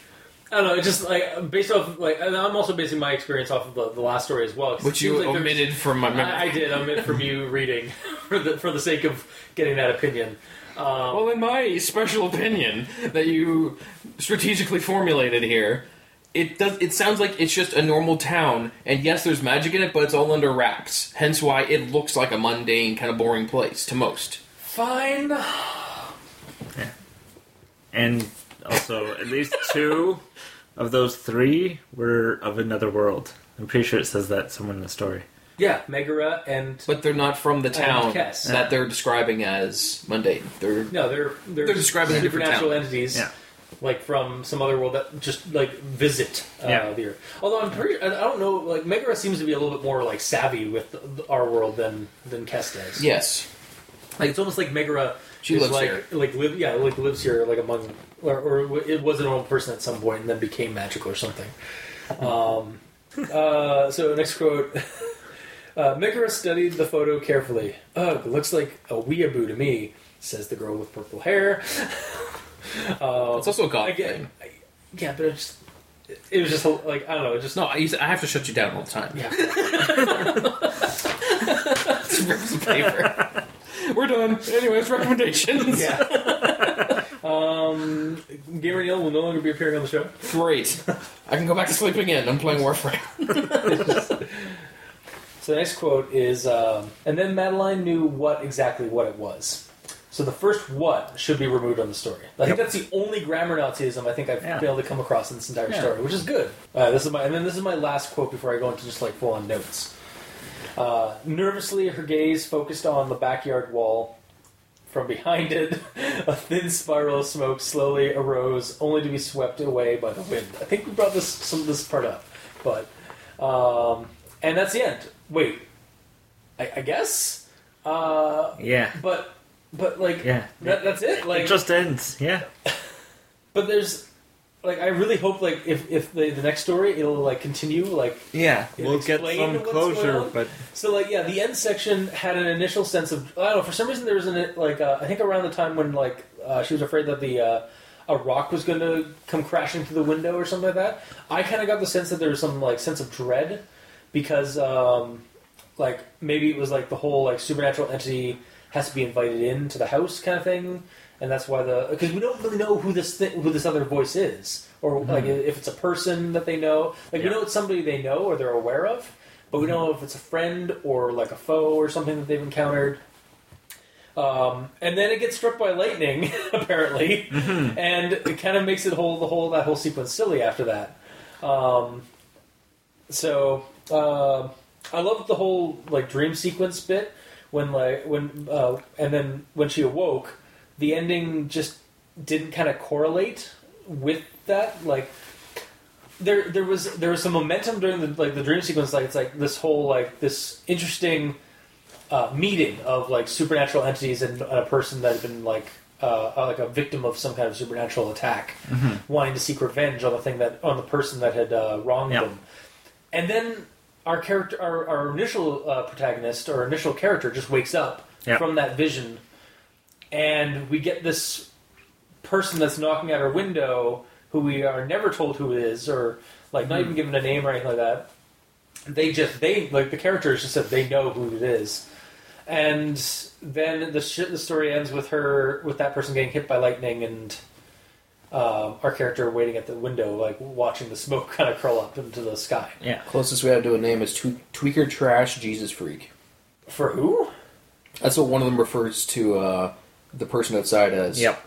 I don't know. It's just like based off like, and I'm also basing my experience off of the, the last story as well. it Which you like omitted from my memory. I, I did omit from you [laughs] reading [laughs] for the for the sake of getting that opinion. Um, Well, in my special opinion that you strategically formulated here, it does. It sounds like it's just a normal town, and yes, there's magic in it, but it's all under wraps. Hence, why it looks like a mundane, kind of boring place to most. fine. Yeah. And also, at least two of those three were of another world. I'm pretty sure it says that somewhere in the story. Yeah, Megara and But they're not from the town Kess. that they're describing as mundane. They're no, they're they're, They're describing a different supernatural town. entities. Yeah. Like from some other world that just like visit uh, Yeah. the Earth. Although I'm pretty, I I don't know. Like Megara seems to be a little bit more like savvy with the, our world than than Kess does. yes, Like it's almost like Megara. She is lives like, here. Like live, yeah, like lives here, like among, or, or it was a normal person at some point and then became magical or something. Um, uh, so next quote. [laughs] Uh, Megara studied the photo carefully. Ugh, looks like a weeaboo to me, says the girl with purple hair. [laughs] uh, it's also a god again, thing. I, yeah, but it was just like I don't know, it just No, I, I have to shut you down all the time. yeah. [laughs] Rips the paper. We're done. Anyways, recommendations. yeah. [laughs] um, Gamer Neil will no longer be appearing on the show. Great. I can go back to sleeping in. I'm playing Warframe. [laughs] So the next quote is, um, and then Madeline knew what exactly what it was. So the first "what" should be removed on the story. I think that's the only grammar Nazism I think I've Yeah. been able to come across in this entire Yeah. story, which is good. Uh, this is my, and then this is my last quote before I go into just like full on notes. Uh, nervously, her gaze focused on the backyard wall. From behind it, [laughs] a thin spiral of smoke slowly arose, only to be swept away by the wind. I think we brought this some of this part up, but um, and that's the end. Wait, I, I guess. Uh, Yeah. but but like Yeah. that, that's it. Like it just ends. Yeah. [laughs] but there's like I really hope like if if the, the next story it'll like continue like Yeah. We'll get some closure, but so like yeah the end section had an initial sense of I don't know for some reason there was an like uh, I think around the time when like uh, she was afraid that the uh, a rock was going to come crashing through the window or something like that I kind of got the sense that there was some like sense of dread because um, like maybe it was like the whole like supernatural entity has to be invited into the house kind of thing and that's why the because we don't really know who this thi- who this other voice is or like if it's a person that they know. Like we know it's somebody they know or they're aware of but we don't know if it's a friend or like a foe or something that they've encountered. Um, and then it gets struck by lightning, [laughs] apparently, and it kind of makes it whole the whole that whole sequence silly after that. Um, so uh, I love the whole like dream sequence bit when like when uh, and then when she awoke, the ending just didn't kind of correlate with that. Like there there was there was some momentum during the like the dream sequence. Like it's like this whole like this interesting uh, meeting of like supernatural entities and a person that had been like. Uh, like a victim of some kind of supernatural attack, wanting to seek revenge on the thing that on the person that had uh, wronged Yeah. them, and then our character, our, our initial uh, protagonist, or initial character, just wakes up Yeah. from that vision, and we get this person that's knocking at our window, who we are never told who it is, or like not even given a name or anything like that. They just they like the characters just said they know who it is, and then the sh- the story ends with her with that person getting hit by lightning and. Um, our character waiting at the window, like watching the smoke [laughs] kind of curl up into the sky. Yeah. Closest we have to a name is Twe- Tweaker Trash Jesus Freak. For who? That's what one of them refers to uh, the person outside as. Yep.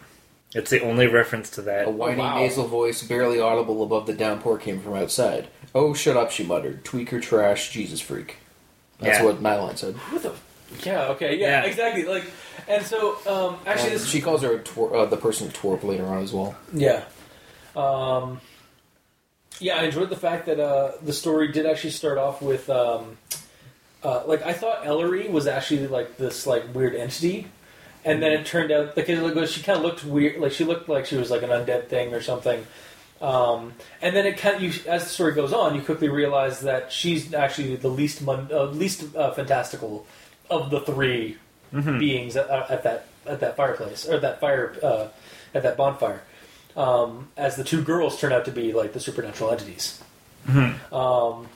It's the only reference to that. A whiny Oh, wow. nasal voice, barely audible above the downpour, came from outside. Oh, shut up, she muttered. Tweaker Trash Jesus Freak. That's Yeah. what Madeline said. What the? Yeah. Okay. Yeah. Yeah. Exactly. Like, and so um, actually, And this she calls her a twor- uh, the person twerp later on as well. Yeah. Um, yeah, I enjoyed the fact that uh, the story did actually start off with um, uh, like I thought Ellery was actually like this like weird entity, and then it turned out it, like she kind of looked weird, like she looked like she was like an undead thing or something. Um, and then it kind of, you, as the story goes on, you quickly realize that she's actually the least mon- uh, least uh, fantastical of the 3 beings at, uh, at that at that fireplace or that fire uh, at that bonfire. Um, as the two girls turn out to be like the supernatural entities. Um,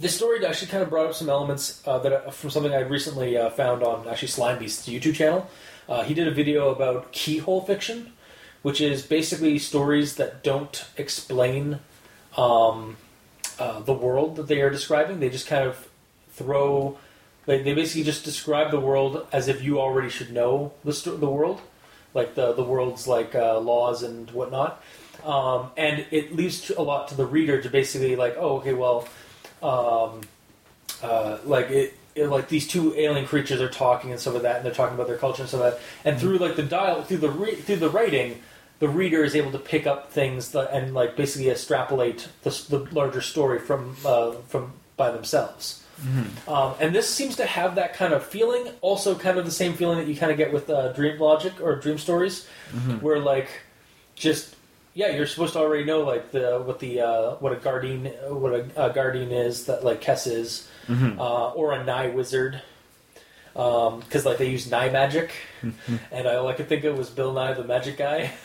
this story actually kind of brought up some elements uh, that uh, from something I recently uh, found on actually Slime Beast's YouTube channel. Uh, he did a video about keyhole fiction, which is basically stories that don't explain um, uh, the world that they are describing. They just kind of throw. They, they basically just describe the world as if you already should know the sto- the world, like the the world's like laws and whatnot. Um, and it leaves a lot to the reader to basically like, oh, okay, well, um, uh, like it, it, like these two alien creatures are talking and stuff like that, and they're talking about their culture and stuff like that. And through like the dial, through the re- through the writing, the reader is able to pick up things that, and like basically extrapolate the, the larger story from uh, from by themselves. Um, and this seems to have that kind of feeling, also kind of the same feeling that you kind of get with uh, Dream Logic or Dream Stories, where like just yeah, you're supposed to already know like the what the uh, what a guardian what a, a guardian is that like Kess is, uh, or a Nye wizard, because like they use Nye magic, and all I could think of was Bill Nye the Magic Guy. [laughs]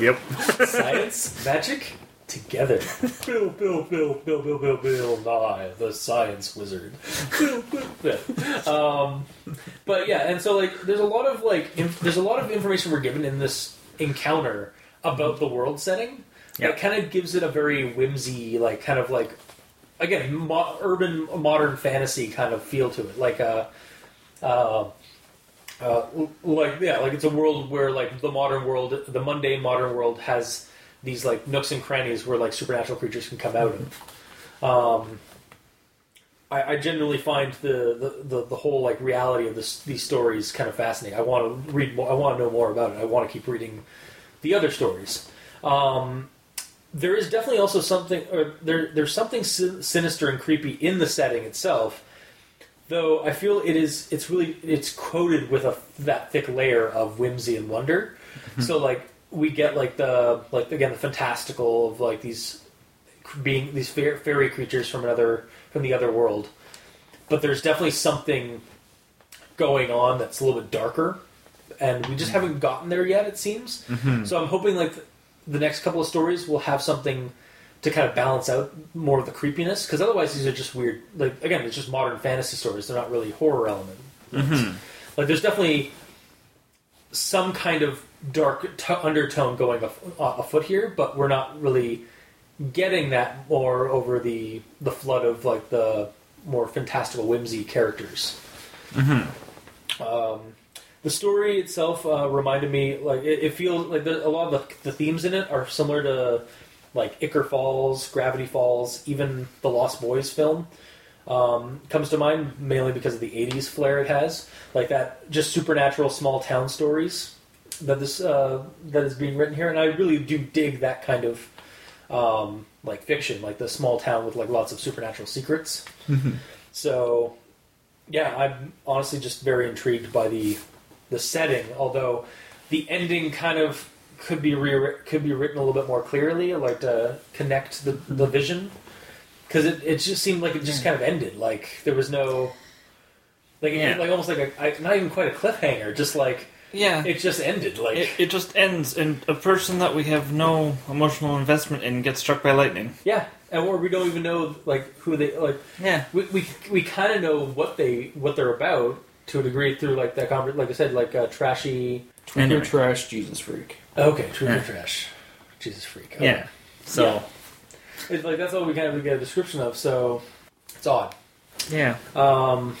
Yep. [laughs] Science, magic, together. Bill, Bill, Bill, Bill, Bill, Bill, Bill Nye, the science wizard. Bill, Bill, Bill. Um, but yeah, and so like, there's a lot of like, inf- there's a lot of information we're given in this encounter about the world setting. Yeah. That kind of gives it a very whimsy, like kind of like, again, mo- urban modern fantasy kind of feel to it, like a. Uh, uh, like yeah, like it's a world where like the modern world, the mundane modern world has these like nooks and crannies where like supernatural creatures can come out of. Um, I, I genuinely find the, the, the, the whole like reality of this, these stories kind of fascinating. I want to read more. I want to know more about it. I want to keep reading the other stories. Um, there is definitely also something, or there there's something sinister and creepy in the setting itself though I feel it is it's really it's coated with a that thick layer of whimsy and wonder. So like we get like the like again the fantastical of like these being these fa- fairy creatures from another from the other world, but there's definitely something going on that's a little bit darker, and we just haven't gotten there yet. It seems. Mm-hmm. So I'm hoping like the next couple of stories will have something to kind of balance out more of the creepiness because otherwise these are just weird like again it's just modern fantasy stories. They're not really horror element. Mm-hmm. Like there's definitely some kind of dark t- undertone going af- afoot here but we're not really getting that more over the the flood of like the more fantastical whimsy characters. Mm-hmm. Um, The story itself uh, reminded me like it, it feels like the, a lot of the, the themes in it are similar to like Icar Falls, Gravity Falls, even the Lost Boys film. Um, comes to mind mainly because of the '80s flair it has, like that just supernatural small town stories that this uh, that is being written here, and I really do dig that kind of um, like fiction, like the small town with like lots of supernatural secrets. So, yeah, I'm honestly just very intrigued by the the setting. Although the ending kind of could be re- could be written a little bit more clearly, like to connect the mm-hmm. the vision, because it, it just seemed like it just mm. kind of ended. Like there was no. Like, Yeah. like almost like a, I, not even quite a cliffhanger, just like Yeah. it just ended. Like It, it just ends, and a person that we have no emotional investment in gets struck by lightning. Yeah, and or we don't even know like who they like. Yeah. We we, we kind of know what they what they're about to a degree through like that conver- like I said like uh, trashy. Twinkle Anyway. trash, Jesus freak. Okay, true Yeah. trash. Jesus freak. Okay. Yeah. So, Yeah. It's like that's all we kind of get a description of. So it's odd. yeah. Um,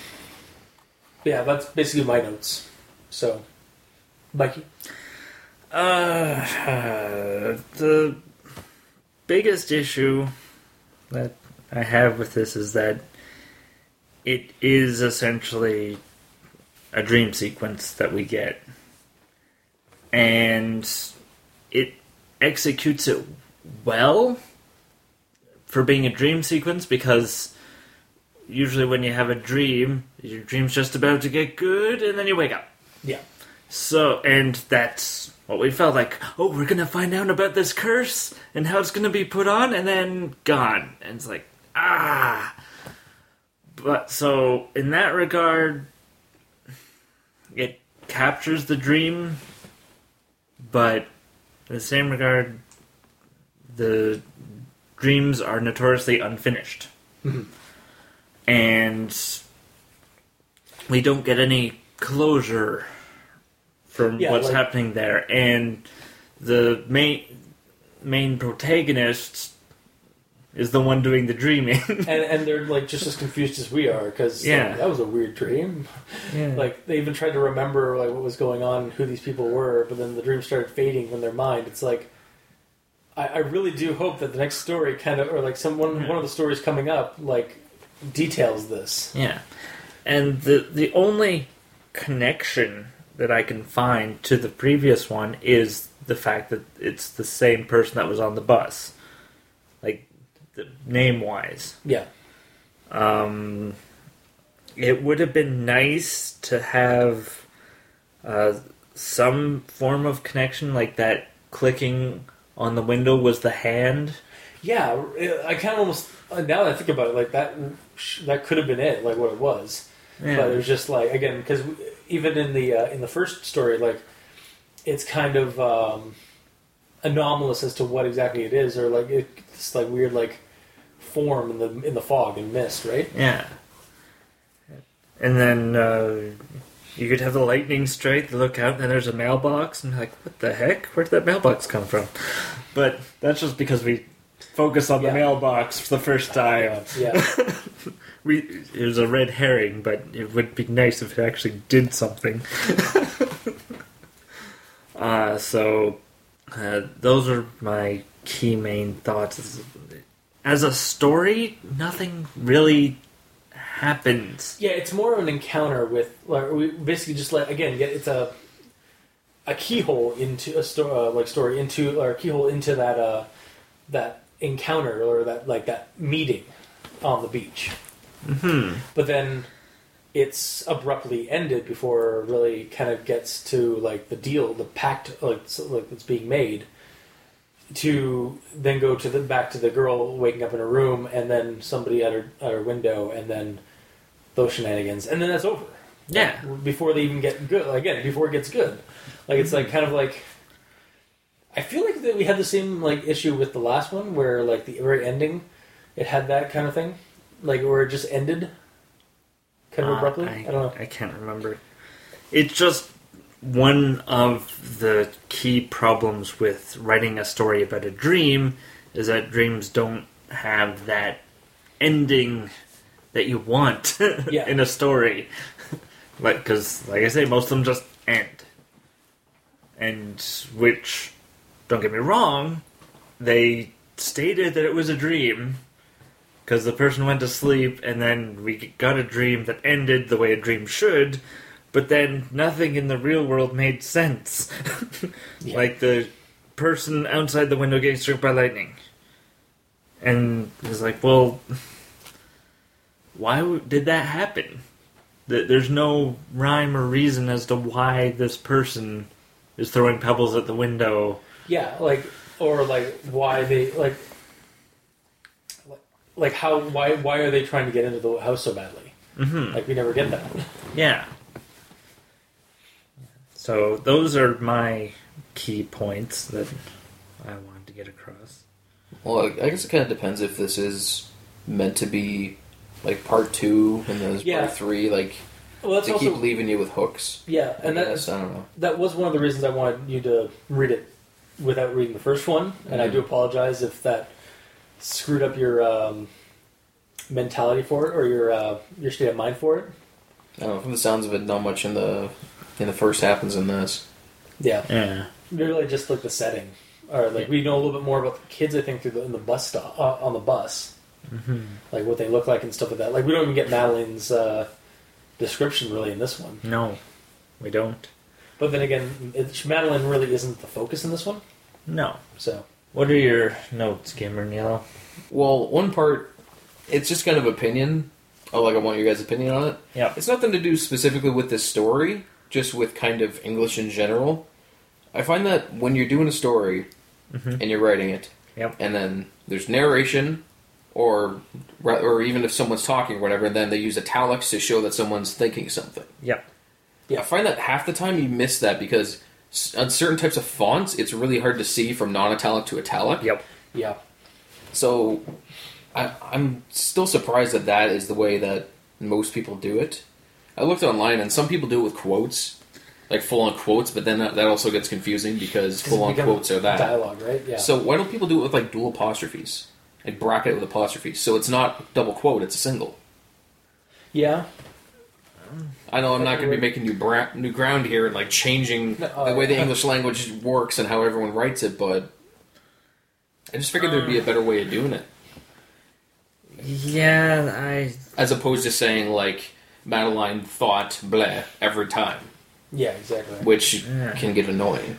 yeah, that's basically my notes. So, Mikey. Uh, uh, [sighs] the biggest issue that I have with this is that it is essentially a dream sequence that we get, and it executes it well for being a dream sequence because usually when you have a dream, your dream's just about to get good, and then you wake up. Yeah. So, and that's what we felt like. Oh, we're gonna find out about this curse and how it's gonna be put on, and then gone. And it's like, ah. But so, in that regard, captures the dream, but in the same regard, the dreams are notoriously unfinished. Mm-hmm. And we don't get any closure from Yeah, what's like- happening there, and the main main protagonist is the one doing the dreaming. [laughs] And and they're like just as confused as we are because Yeah. that was a weird dream. yeah. [laughs] Like they even tried to remember like what was going on, who these people were, but then the dream started fading from their mind. It's like I, I really do hope that the next story kind of or like some one, one of the stories coming up like details this. Yeah. And the the only connection that I can find to the previous one is the fact that it's the same person that was on the bus. Name wise. Yeah. Um it would have been nice to have uh, some form of connection like that clicking on the window was the hand. Yeah, I kind of almost now that I think about it, like that that could have been it, like what it was. Yeah. But it was just like again because even in the uh, in the first story, like it's kind of um, anomalous as to what exactly it is, or like it's like weird like form in the in the fog and mist, right? Yeah. And then uh, you could have the lightning strike, look out, and there's a mailbox, and you're like, what the heck? Where did that mailbox come from? But that's just because we focus on Yeah. the mailbox for the first time. [laughs] yeah, We it was a red herring, but it would be nice if it actually did something. [laughs] uh, so uh, those are my key main thoughts. As a story, nothing really happens. yeah. It's more of an encounter with like we basically just let again get it's a a keyhole into a story uh, like story into or a keyhole into that uh that encounter or that like that meeting on the beach. Hmm. but then it's abruptly ended before it really kind of gets to like the deal, the pact like like that's being made. To then go to the back to the girl waking up in her room, and then somebody at her at her window, and then those shenanigans, and then that's over. Yeah. Like, before they even get good again, before it gets good, like it's like kind of like. I feel like that we had the same like issue with the last one, where like the very ending, it had that kind of thing, like where it just ended, kind of Uh, abruptly. I, I, don't know. I can't remember. it just one of the key problems with writing a story about a dream is that dreams don't have that ending that you want [laughs] Yeah. in a story. [laughs] like, because, like I say, most of them just end. And which, don't get me wrong, they stated that it was a dream because the person went to sleep and then we got a dream that ended the way a dream should, but then nothing in the real world made sense. [laughs] Yeah. Like the person outside the window getting struck by lightning. And it's like, well, why did that happen? Th- There's no rhyme or reason as to why this person is throwing pebbles at the window. Yeah, like or like why they like like- how why why are they trying to get into the house so badly? hmm Like we never get that. Yeah. So those are my key points that I wanted to get across. Well, I I guess it kind of depends if this is meant to be like part two and then there's Yeah. part three. Like Well, that's to also keep leaving you with hooks. yeah, and I that's I don't know. that was one of the reasons I wanted you to read it without reading the first one, and I Mhm. do apologize if that screwed up your um, mentality for it or your uh, your state of mind for it. I don't know. From the sounds of it, not much in the in the first happens in this. Yeah, Yeah. really just like the setting, or like we know a little bit more about the kids. I think through the in the bus stop uh, on the bus, hmm like what they look like and stuff like that. Like we don't even get Madeline's uh, description really in this one. No, we don't. But then again, it, Madeline really isn't the focus in this one. No. So What are your notes, Cameron Yellow? Well, one part, it's just kind of opinion. Oh, like I want your guys' opinion on it. Yeah. It's nothing to do specifically with this story, just with kind of English in general. I find that when you're doing a story Mhm. and you're writing it, Yep. and then there's narration, or or even if someone's talking or whatever, and then they use italics to show that someone's thinking something. Yep. Yeah, I find that half the time you miss that because on certain types of fonts, it's really hard to see from non-italic to italic. Yep. yeah, So I, I'm still surprised that that is the way that most people do it. I looked online and some people do it with quotes, like full on quotes, but then that, that also gets confusing because full on quotes are that. dialogue, right? Yeah. So why don't people do it with like dual apostrophes? Like bracket it with apostrophes. So it's not double quote, it's a single. yeah, I know I'm not going to be making new bra- new ground here and like changing No, uh, the way the English language works and how everyone writes it, but I just figured there'd be a better way of doing it. Yeah, I. as opposed to saying like Madeline thought bleh every time, yeah, exactly. which Yeah. can get annoying.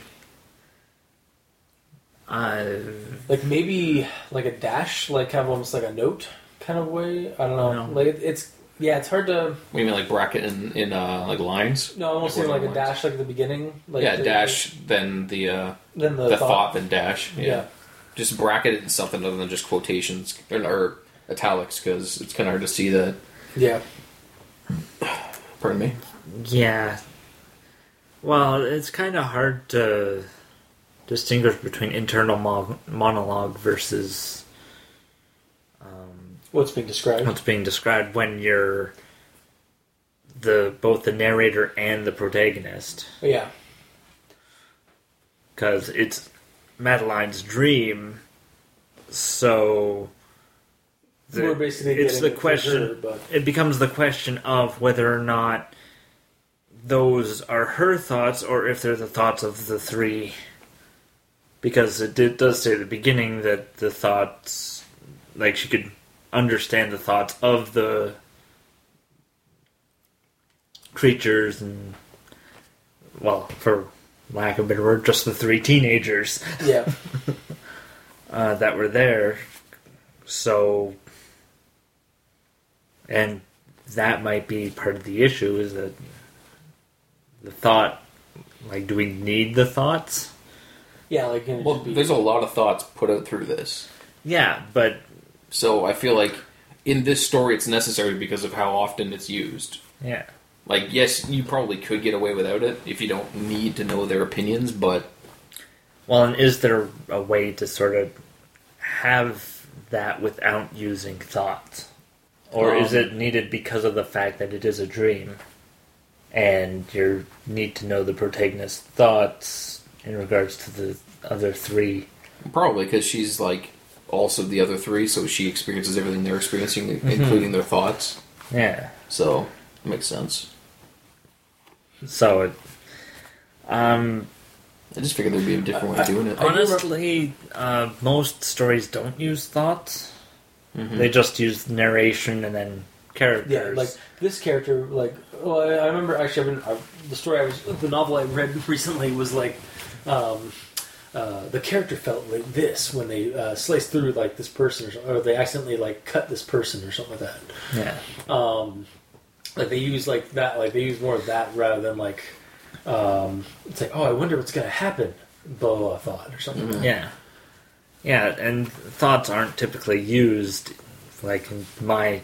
I. Like maybe like a dash, like have almost like a note kind of way. I don't know. No. Like it, it's yeah, it's hard to. What do you mean like bracket in in uh, like lines? No, I almost Like saying like a lines. dash, like at the beginning. Like yeah, the- dash then the uh, Then the, the, thought. thought. then dash. Yeah. Yeah. just bracket it in something other than just quotations or, or italics because it's kind of hard to see that. Yeah. Pardon me. Yeah. Well, it's kind of hard to distinguish between internal mo- monologue versus um, What's being described? what's being described when you're the both the narrator and the protagonist Yeah. because it's Madeline's dream. So the- We're basically it's the it question. her, but it becomes the question of whether or not those are her thoughts or if they're the thoughts of the three. Because it did, does say at the beginning that the thoughts, like she could understand the thoughts of the creatures and, well, for lack of a better word, just the three teenagers yeah. [laughs] uh, that were there. So, and that might be part of the issue is that the thought, like, do we need the thoughts? Yeah, like it Well, be- there's a lot of thoughts put out through this, Yeah, but so I feel like in this story it's necessary because of how often it's used. yeah, Like, yes, you probably could get away without it if you don't need to know their opinions, but well, and is there a way to sort of have that without using thoughts, or is Um, it needed because of the fact that it is a dream, and you need to know the protagonist's thoughts in regards to the other three? probably because she's like also the other three, so she experiences everything they're experiencing, including their thoughts. Yeah. So, makes sense. So it, Um, I just figured there'd be a different way of doing it. I do remember- honestly, uh, most stories don't use thoughts. Mhm. They just use narration and then characters. Yeah, like this character, like well, I, I remember actually uh, the story I was the novel I read [laughs] recently was like um, uh, the character felt like this when they uh, sliced through like this person or, or they accidentally like cut this person or something like that. yeah, Um, like they use like that, like they use more of that rather than like um, it's like oh I wonder what's gonna happen. Blah blah, blah thought or something. like yeah, yeah. And thoughts aren't typically used, like in my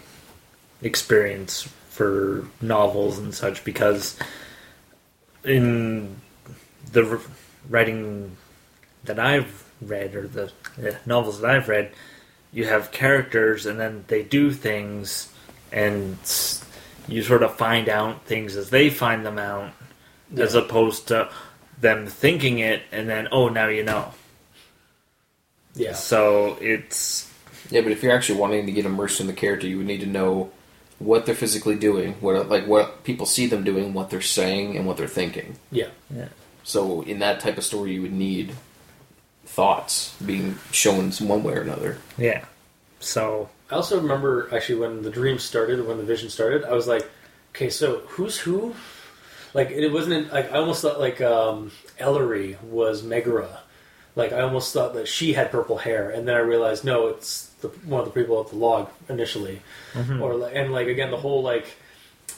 experience for novels and such, because in the writing that I've read or the novels that I've read, you have characters and then they do things, and you sort of find out things as they find them out, as opposed to them thinking it and then oh now you know. Yeah, So it's Yeah, but if you're actually wanting to get immersed in the character, you would need to know what they're physically doing, what like what people see them doing, what they're saying, and what they're thinking. yeah. yeah. So in that type of story, you would need thoughts being shown one way or another. Yeah. So I also remember actually when the dream started, when the vision started, I was like, okay, so who's who? Like it wasn't like I almost thought like um, Ellery was Megara. Like I almost thought that she had purple hair, and then I realized no, it's the, one of the people at the log initially. Or like, and like again the whole like.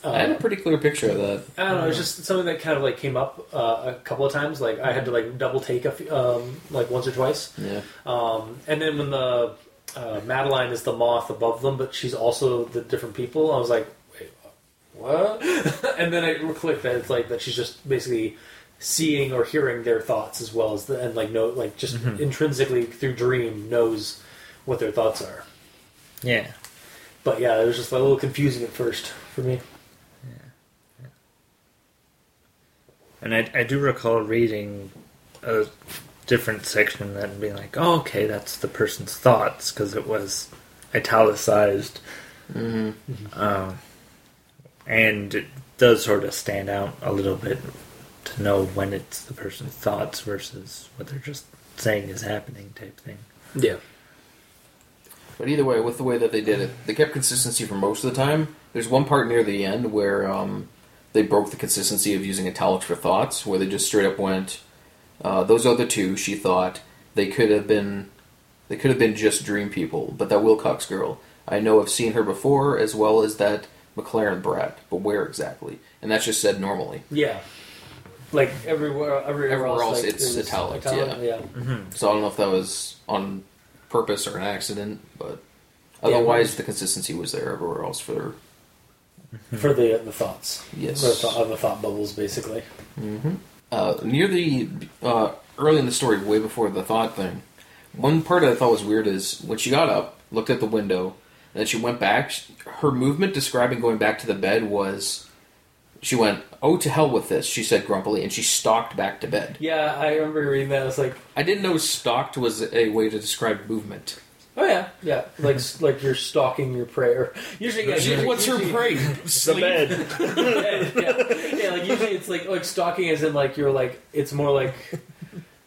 Uh, I had a pretty clear picture of that. I don't know. It's just something that kind of like came up uh, a couple of times. Like I had to like double take a few, um, like once or twice. Yeah. Um, and then when the uh, Madeline is the moth above them, but she's also the different people, I was like, wait, what? [laughs] and then I clicked that it's like that she's just basically seeing or hearing their thoughts as well as the and like no like just intrinsically through dream knows what their thoughts are. yeah. But yeah, it was just a little confusing at first for me. Yeah. yeah. And I, I do recall reading a different section that and being like, oh, okay, that's the person's thoughts because it was italicized. Mm-hmm. Um, and it does sort of stand out a little bit to know when it's the person's thoughts versus what they're just saying is happening type thing. Yeah. But either way, with the way that they did it, they kept consistency for most of the time. There's one part near the end where um, they broke the consistency of using italics for thoughts, where they just straight up went, uh, "Those other two, she thought they could have been, they could have been just dream people, but that Wilcox girl, I know I've seen her before, as well as that McLaren brat, but where exactly?" And that's just said normally. Yeah. Like everywhere, everywhere, Everywhere else, else like, it's it was italics, italic, yeah. So I don't know if that was on purpose or an accident, but Yeah, otherwise well- the consistency was there everywhere else for for the the thoughts. Yes. the, thought, the thought bubbles, basically. uh, near the uh, early in the story, way before the thought thing. One part I thought was weird is when she got up, looked at the window, and then she went back. Her movement describing going back to the bed was, she went, "Oh to hell with this," she said grumpily, and she stalked back to bed. Yeah, I remember reading that. I was like, I didn't know stalked was a way to describe movement. oh yeah, yeah, like like you're stalking your prey. Or [laughs] usually, yeah, usually, What's her usually- prey? [laughs] The Sleep? bed. [laughs] yeah, yeah, yeah, like usually it's like like stalking, as in like you're like it's more like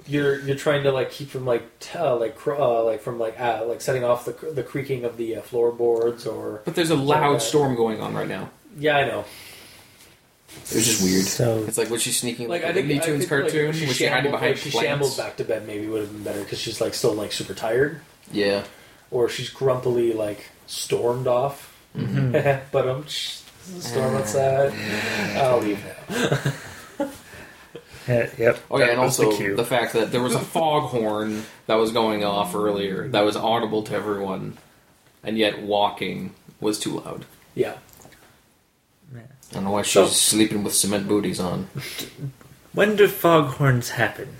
you're you're trying to like keep from like t- uh, like cr- uh, like from like uh, like setting off the the creaking of the uh, floorboards or But there's a loud storm going on right now. yeah, I know. It was just weird. So It's like was she sneaking Like like, I think a Looney I Tunes think, cartoon? Like, was she hiding shambled- behind like, she plants? shambled back to bed. Maybe would have been better because she's like still like super tired, Yeah. or she's grumpily like stormed off. Mm-hmm. [laughs] but um, sh- there's a storm ah. outside. I'll leave now. yeah, yep. Oh yeah, that and was also the cue. the fact that there was a foghorn that was going off earlier that was audible to everyone, and yet walking was too loud. Yeah. I don't know why she's So- sleeping with cement booties on. when do foghorns happen?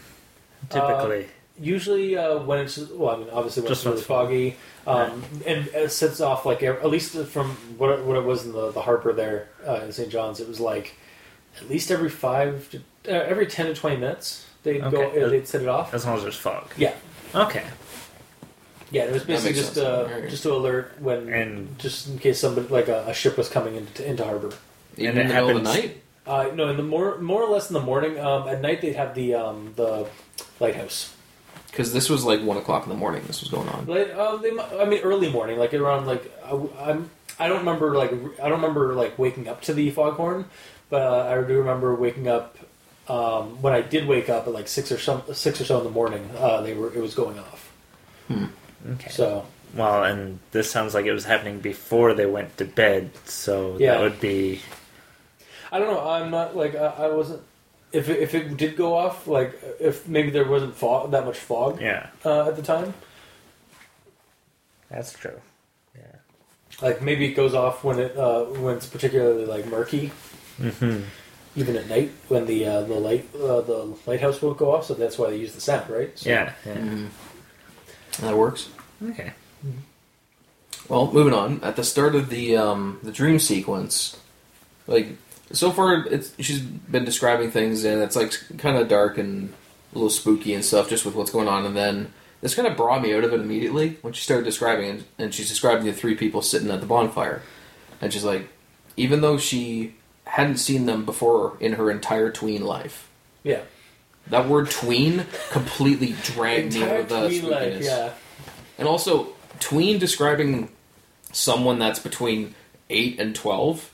Typically, Usually, uh, when it's well, I mean, obviously when Just it's really it's foggy, um, and it sets off like at least from what it, what it was in the, the Harper there uh, in St. John's, it was like at least every five to uh, every ten to twenty minutes they'd go Okay. uh, they'd set it off. as long as there's fog. Yeah, Okay. yeah. It was basically just uh, just to alert when And just in case somebody like a, a ship was coming into into harbor. Even And in it the middle of the night. Uh, no, in the more more or less in the morning. Um, at night they'd have the um, the lighthouse. Because this was like one o'clock in the morning. This was going on. Like, uh, they, I mean, early morning, like around like I, I'm. I don't remember like I don't remember like waking up to the foghorn, but uh, I do remember waking up. Um, when I did wake up at like six or some six or so in the morning, uh, they were it was going off. Okay. So Well, and this sounds like it was happening before they went to bed, so Yeah. that would be I don't know. I'm not like I, I wasn't. If it, if it did go off, like if maybe there wasn't fog, that much fog yeah. uh, at the time, That's true. Yeah. like maybe it goes off when it uh, when it's particularly like murky, Mm-hmm. even at night when the uh, the light uh, the lighthouse won't go off. So that's why they use the sound, right? So, Yeah. Yeah. Mhm. That works. Okay. Well, moving on. At the start of the um, the dream sequence, like so far, it's she's been describing things, and it's like kind of dark and a little spooky and stuff, just with what's going on. And then this kind of brought me out of it immediately when she started describing it, and she's describing the three people sitting at the bonfire, and she's like, even though she hadn't seen them before in her entire tween life, yeah. that word tween completely dragged me out of the tween life, yeah. And also, tween describing someone that's between 8 and 12,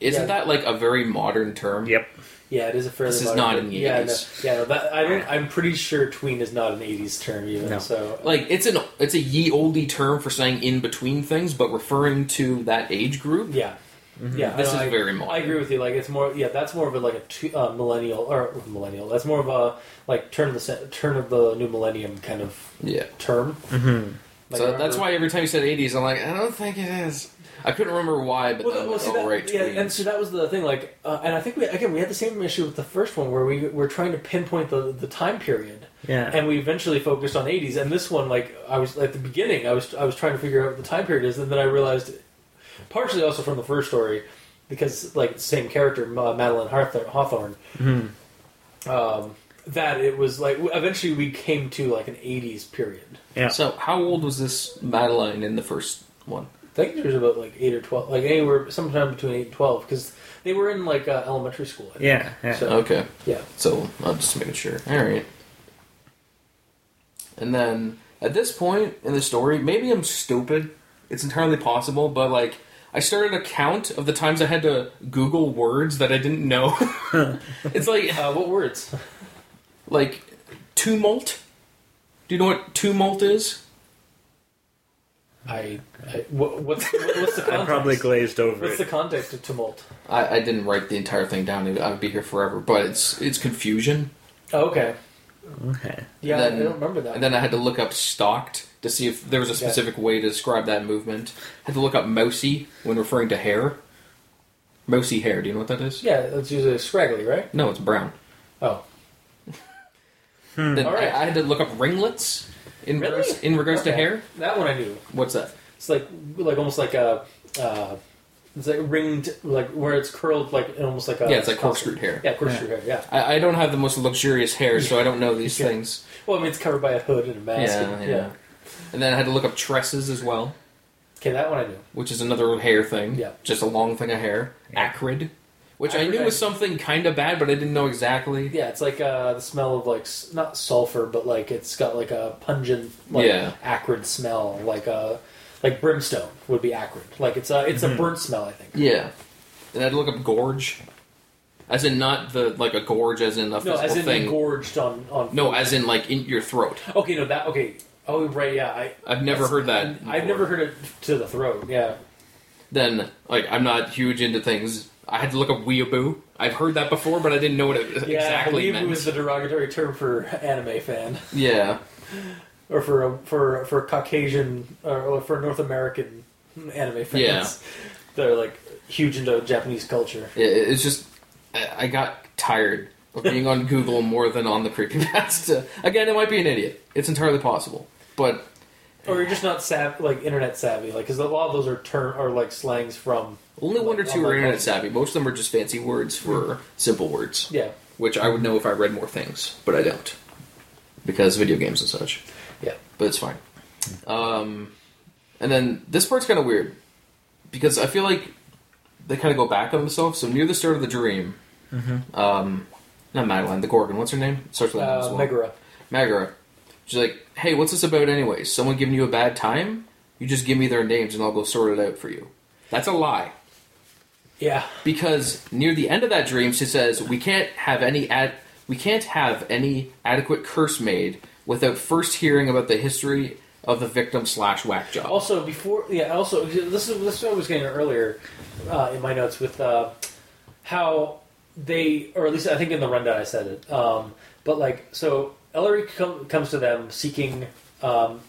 isn't Yeah. that like a very modern term? Yep. Yeah, it is a fairly. This is modern not term. in the yeah, 80s. No, yeah, no, that, I don't. I'm pretty sure tween is not an '80s term even. No. So Like, it's an it's a ye olde term for saying in between things, but referring to that age group. yeah, yeah. This no, is I, very modern. I agree with you. Like it's more. Yeah, that's more of a like a uh, millennial or millennial. That's more of a like turn of the turn of the new millennium kind of Yeah. term. Mm-hmm. Like, so I that's why every time you said 80s, I'm like, I don't think it is. I couldn't remember why, but Well, then, that- well, see, oh, that- right, yeah, tweens. and so that was the thing. Like, uh, and I think we again we had the same issue with the first one where we were trying to pinpoint the the time period. Yeah. and we eventually focused on 80s and this one like i was at the beginning i was i was trying to figure out what the time period is and then i realized partially also from the first story because like the same character uh, madeline Hawthorne, Hawthorne Mhm. um, that it was like eventually we came to like an 80s period Yeah. So, how old was this Madeline in the first one? I think it was about like 8 or 12 like anywhere sometime between 8 and 12 because they were in like uh, elementary school I think. Yeah. Yeah. So- Okay. yeah So I'm just making sure. All right. And then at this point in the story, maybe I'm stupid. It's entirely possible, but like I started a count of the times I had to Google words that I didn't know. [laughs] it's like uh, what words like tumult. Do you know what tumult is? I, I what, what's what's the I probably glazed over What's it. the context of tumult? I, I didn't write the entire thing down. I would be here forever. But it's it's confusion. Oh, okay. Okay. Yeah, Then- I don't remember that. And then I had to look up stalked to see if there was a Yeah. specific way to describe that movement. I had to look up mousy when referring to hair. Mousy hair, do you know what that is? yeah, it's usually scraggly, right? No, it's brown. Oh, hmm. Then All right. I, I had to look up ringlets in Really? regards, in regards to hair. that one I knew. What's that? It's like like almost like a. Uh, it's like ringed, like where it's curled, like almost like a. yeah, it's like corkscrew hair. Yeah, corkscrew hair. Yeah. I, I don't have the most luxurious hair, so I don't know these Yeah. things. [laughs] Well, I mean, it's covered by a hood and a mask. Yeah, and- yeah, And then I had to look up tresses as well, Okay, that one I knew. which is another hair thing. Yeah. Just a long thing of hair. Acrid. Which I Acrid, knew was something kind of bad, but I didn't know exactly. Yeah, it's like uh, the smell of like not sulfur, but like it's got like a pungent, like Yeah. acrid smell, like uh, like brimstone would be acrid. Like it's a it's a burnt smell, I think. Yeah. And I to look up gorge. As in not the like a gorge as in a No, as in thing. engorged on on. no, as in like in your throat. Okay, no, that okay. Oh, right, yeah. I I've never heard that. I've never heard it to the throat. Yeah. Then like I'm not huge into things. I had to look up weeaboo. I've heard that before, but I didn't know what it Yeah, exactly weeaboo meant. is the derogatory term for anime fan, Yeah. or for a, for for Caucasian or, or for North American anime fans. Yeah. They're like huge into Japanese culture. It- It's just I I got tired of [laughs] being on Google more than on the creepypasta. Again, it might be an idiot. It's entirely possible, but Or you're just not sav- like internet savvy, like because a lot of those are term are like slangs from only one or two are internet culture. savvy. Most of them are just fancy words for simple words. yeah which I would know if I read more things, but I don't because video games and such. yeah But it's fine. Um, and then this part's kind of weird because I feel like they kind of go back on themselves. So near the start of the dream, um, not Madeline, the Gorgon. What's her name? Starts with an Uh, well. Megara. Megara. She's like, "Hey, what's this about, anyway? Someone giving you a bad time? You just give me their names, and I'll go sort it out for you." That's a lie. Yeah. because near the end of that dream she says we can't have any ad- we can't have any adequate curse made without first hearing about the history of the victim slash whack job. Also, before yeah, also this is this is what I was getting earlier uh, in my notes with uh, how they, or at least I think in the rundown I said it. Um, but like, so Ellery com- comes to them seeking, um,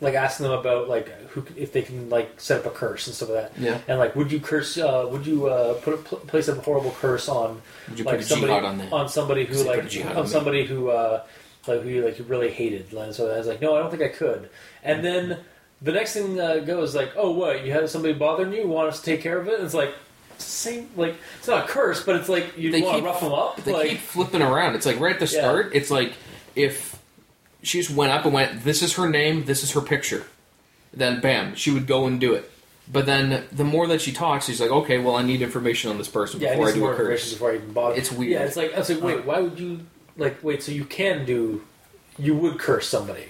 like asking them about like who if they can like set up a curse and stuff like that. Yeah. And like, would you curse? Uh, would you uh, put a, pl- place a horrible curse on Would you like put a somebody jihad on that? somebody who Say put a like jihad on on me. somebody who uh, like who you like you really hated. And so I was like, no, I don't think I could. And then the next thing uh, goes like, oh, what? You have somebody bothering you? Want us to take care of it? And it's like same like it's not a curse, but it's like you They want keep- to rough them up. they like keep flipping around. It's like right at the Yeah. start. It's like if she just went up and went, "This is her name. This is her picture," then bam, she would go and do it. But then the more that she talks, she's like, "Okay, well, I need information on this person yeah, I before I some do more a curse." information before I even bother. It's weird. Yeah, it's like I was like, wait, why would you like wait? So you can do, you would curse somebody.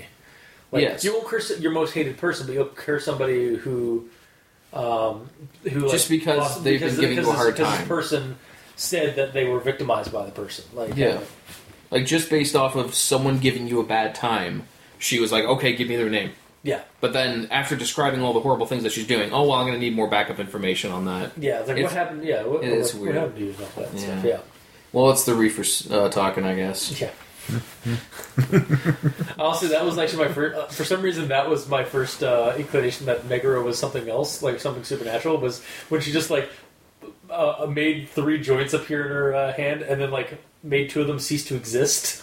Like, Yes. you won't curse your most hated person, but you'll curse somebody who, um, who like, Just because lost- they've been giving you a hard this, because time. This person said that they were victimized by the person. Like Yeah. Like just based off of someone giving you a bad time, she was like, "Okay, give me their name." yeah, But then after describing all the horrible things that she's doing, oh well, I'm going to need more backup information on that. yeah. It's like It's- what happened? Yeah, what, it what, is what weird. happened to you about that Yeah. stuff? Yeah. Well, it's the reefers uh, talking, I guess. Yeah. [laughs] Honestly, that was actually my first. Uh, for some reason, that was my first uh, inclination that Megara was something else, like something supernatural. Was when she just like uh, made three joints appear in her uh, hand, and then like made two of them cease to exist.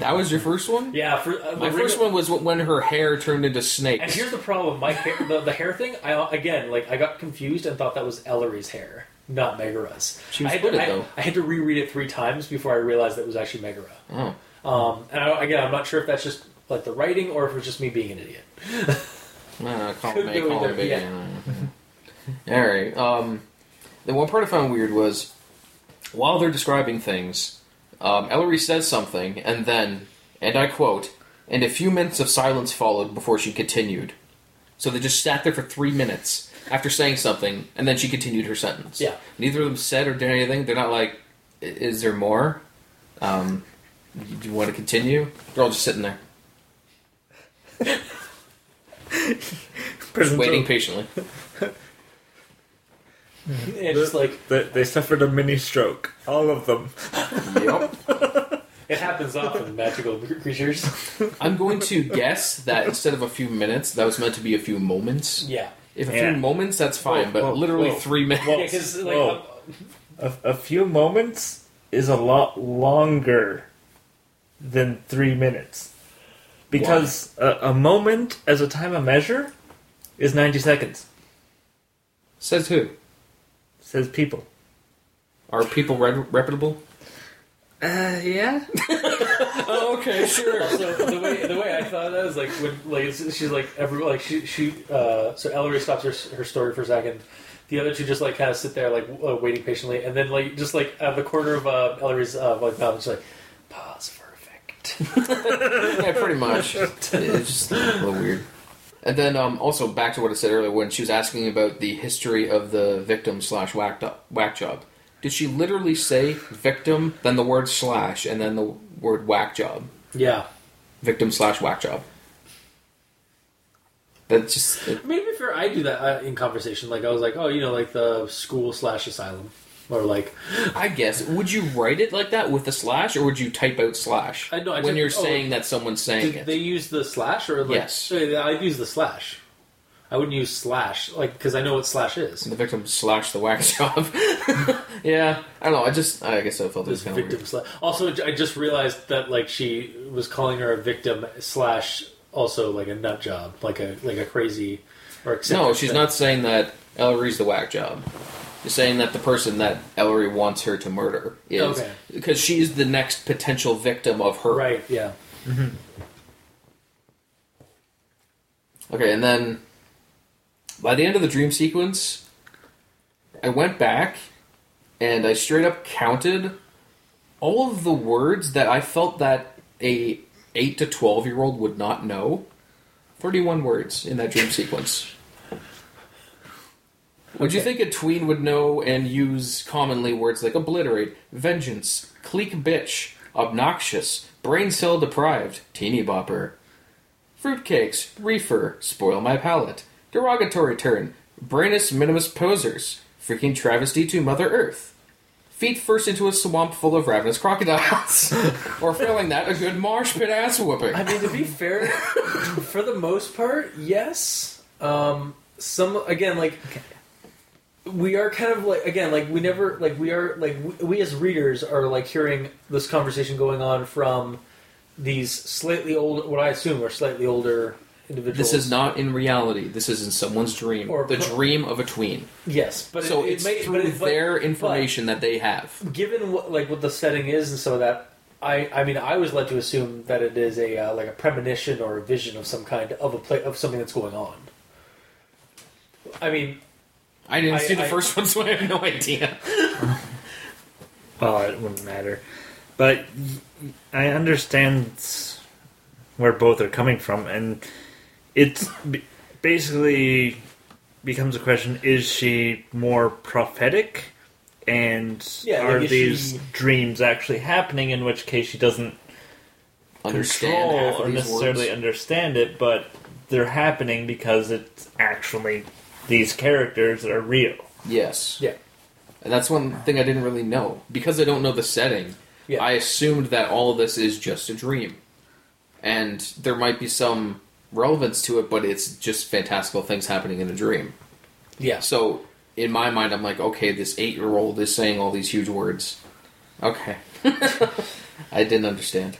That was your first one. Yeah, for uh, My first one was when her hair turned into snakes. And here's the problem: my hair, the, the hair thing. I again, like, I got confused and thought that was Ellery's hair, not Megara's. She was I had good to, it, though. I had to reread it three times before I realized that it was actually Megara. Oh, Um, and I, again, I'm not sure if that's just like the writing or if it's just me being an idiot. [laughs] uh, [laughs] call Could me, go call either, me. yeah. [laughs] All right. Um, the one part I found weird was while they're describing things, um, Ellery says something, and then, and I quote, "And a few minutes of silence followed before she continued." So they just sat there for three minutes after saying something, and then she continued her sentence. Yeah. Neither of them said or did anything. They're not like, "Is there more? Um, do you want to continue?" They're all just sitting there, [laughs] just waiting patiently. [laughs] It's just like They, they suffered a mini stroke. All of them. yep. [laughs] it happens often magical creatures. I'm going to guess that instead of a few minutes, that was meant to be a few moments. Yeah, If a Yeah. few moments, that's fine, Whoa, but whoa, literally whoa. three minutes. yeah, because like Whoa. A, a few moments is a lot longer than three minutes. Because a, a moment as a time of measure is 90 seconds, Says who? Says people. Are people re- reputable? Uh, yeah? [laughs] Oh, okay, sure. so the way the way I thought of that was like when like she's like every like she she uh, so Ellery stops her her story for a second. The other two just like kind of sit there like uh, waiting patiently, and then like just like out of the corner of uh, Ellery's uh, like mouth, she's like pause for effect. [laughs] [laughs] yeah, pretty much. It's just a little weird. And then um, also back to what I said earlier when she was asking about the history of the victim slash whack, whack job. Did she literally say victim, then the word slash, and then the word whack job? Yeah, Victim slash whack job. That's just. It, I mean, to be fair, I do that uh, in conversation. Like I was like, oh, you know, like the school slash asylum, or like I guess. Would you write it like that with a slash, or would you type out slash I know, I when type- you're oh, saying that someone's saying did it? they use the slash or like, Yes. I'd use the slash. I wouldn't use slash like because I know what slash is. The victim slash the whack [laughs] job. yeah, I don't know. I just, I guess I felt it was This kind of victim weird. slash. Also, I just realized that like she was calling her a victim slash also like a nut job, like a like a crazy or eccentric No, she's thing. not saying that Ellery's the whack job. Saying that the person that Ellery wants her to murder is Okay. because she's the next potential victim of her. right. Yeah. Mm-hmm. Okay, and then by the end of the dream sequence, I went back and I straight up counted all of the words that I felt that a 8 to 12 year old would not know. 31 words in that dream sequence. Would you think a tween would know and use commonly words like obliterate, vengeance, clique bitch, obnoxious, brain cell deprived, teeny bopper, fruitcakes, reefer, spoil my palate, derogatory turn, brainus minimus posers, freaking travesty to Mother Earth, feet first into a swamp full of ravenous crocodiles, [laughs] or failing that, a good marsh pit ass whooping. I mean, to be fair, [laughs] for the most part, yes. Um, some again, like we are kind of like again, like we never like we are like we, we as readers are like hearing this conversation going on from these slightly old, what I assume are slightly older individuals. This is not in reality. This is in someone's dream. Or the pro- dream of a tween. yes, but so it, it it's may, through but it, their information that they have. given what like what the setting is and some of that I, I mean I was led to assume that it is a uh, like a premonition or a vision of some kind of a play of something that's going on. I mean, I didn't I- see the I- first one, [laughs] so I have no idea. Well, it wouldn't matter. But I understand where both are coming from, and it's basically becomes a question: Is she more prophetic, and Yeah, are like, these she- dreams actually happening? In which case, she doesn't Understand control or necessarily words. understand it, but they're happening because it's actually these characters are real. Yes. yeah, And that's one thing I didn't really know. Because I don't know the setting, yeah. I assumed that all of this is just a dream. And there might be some relevance to it, but it's just fantastical things happening in a dream. yeah. So, in my mind, I'm like, okay, this eight year old is saying all these huge words. Okay. [laughs] I didn't understand.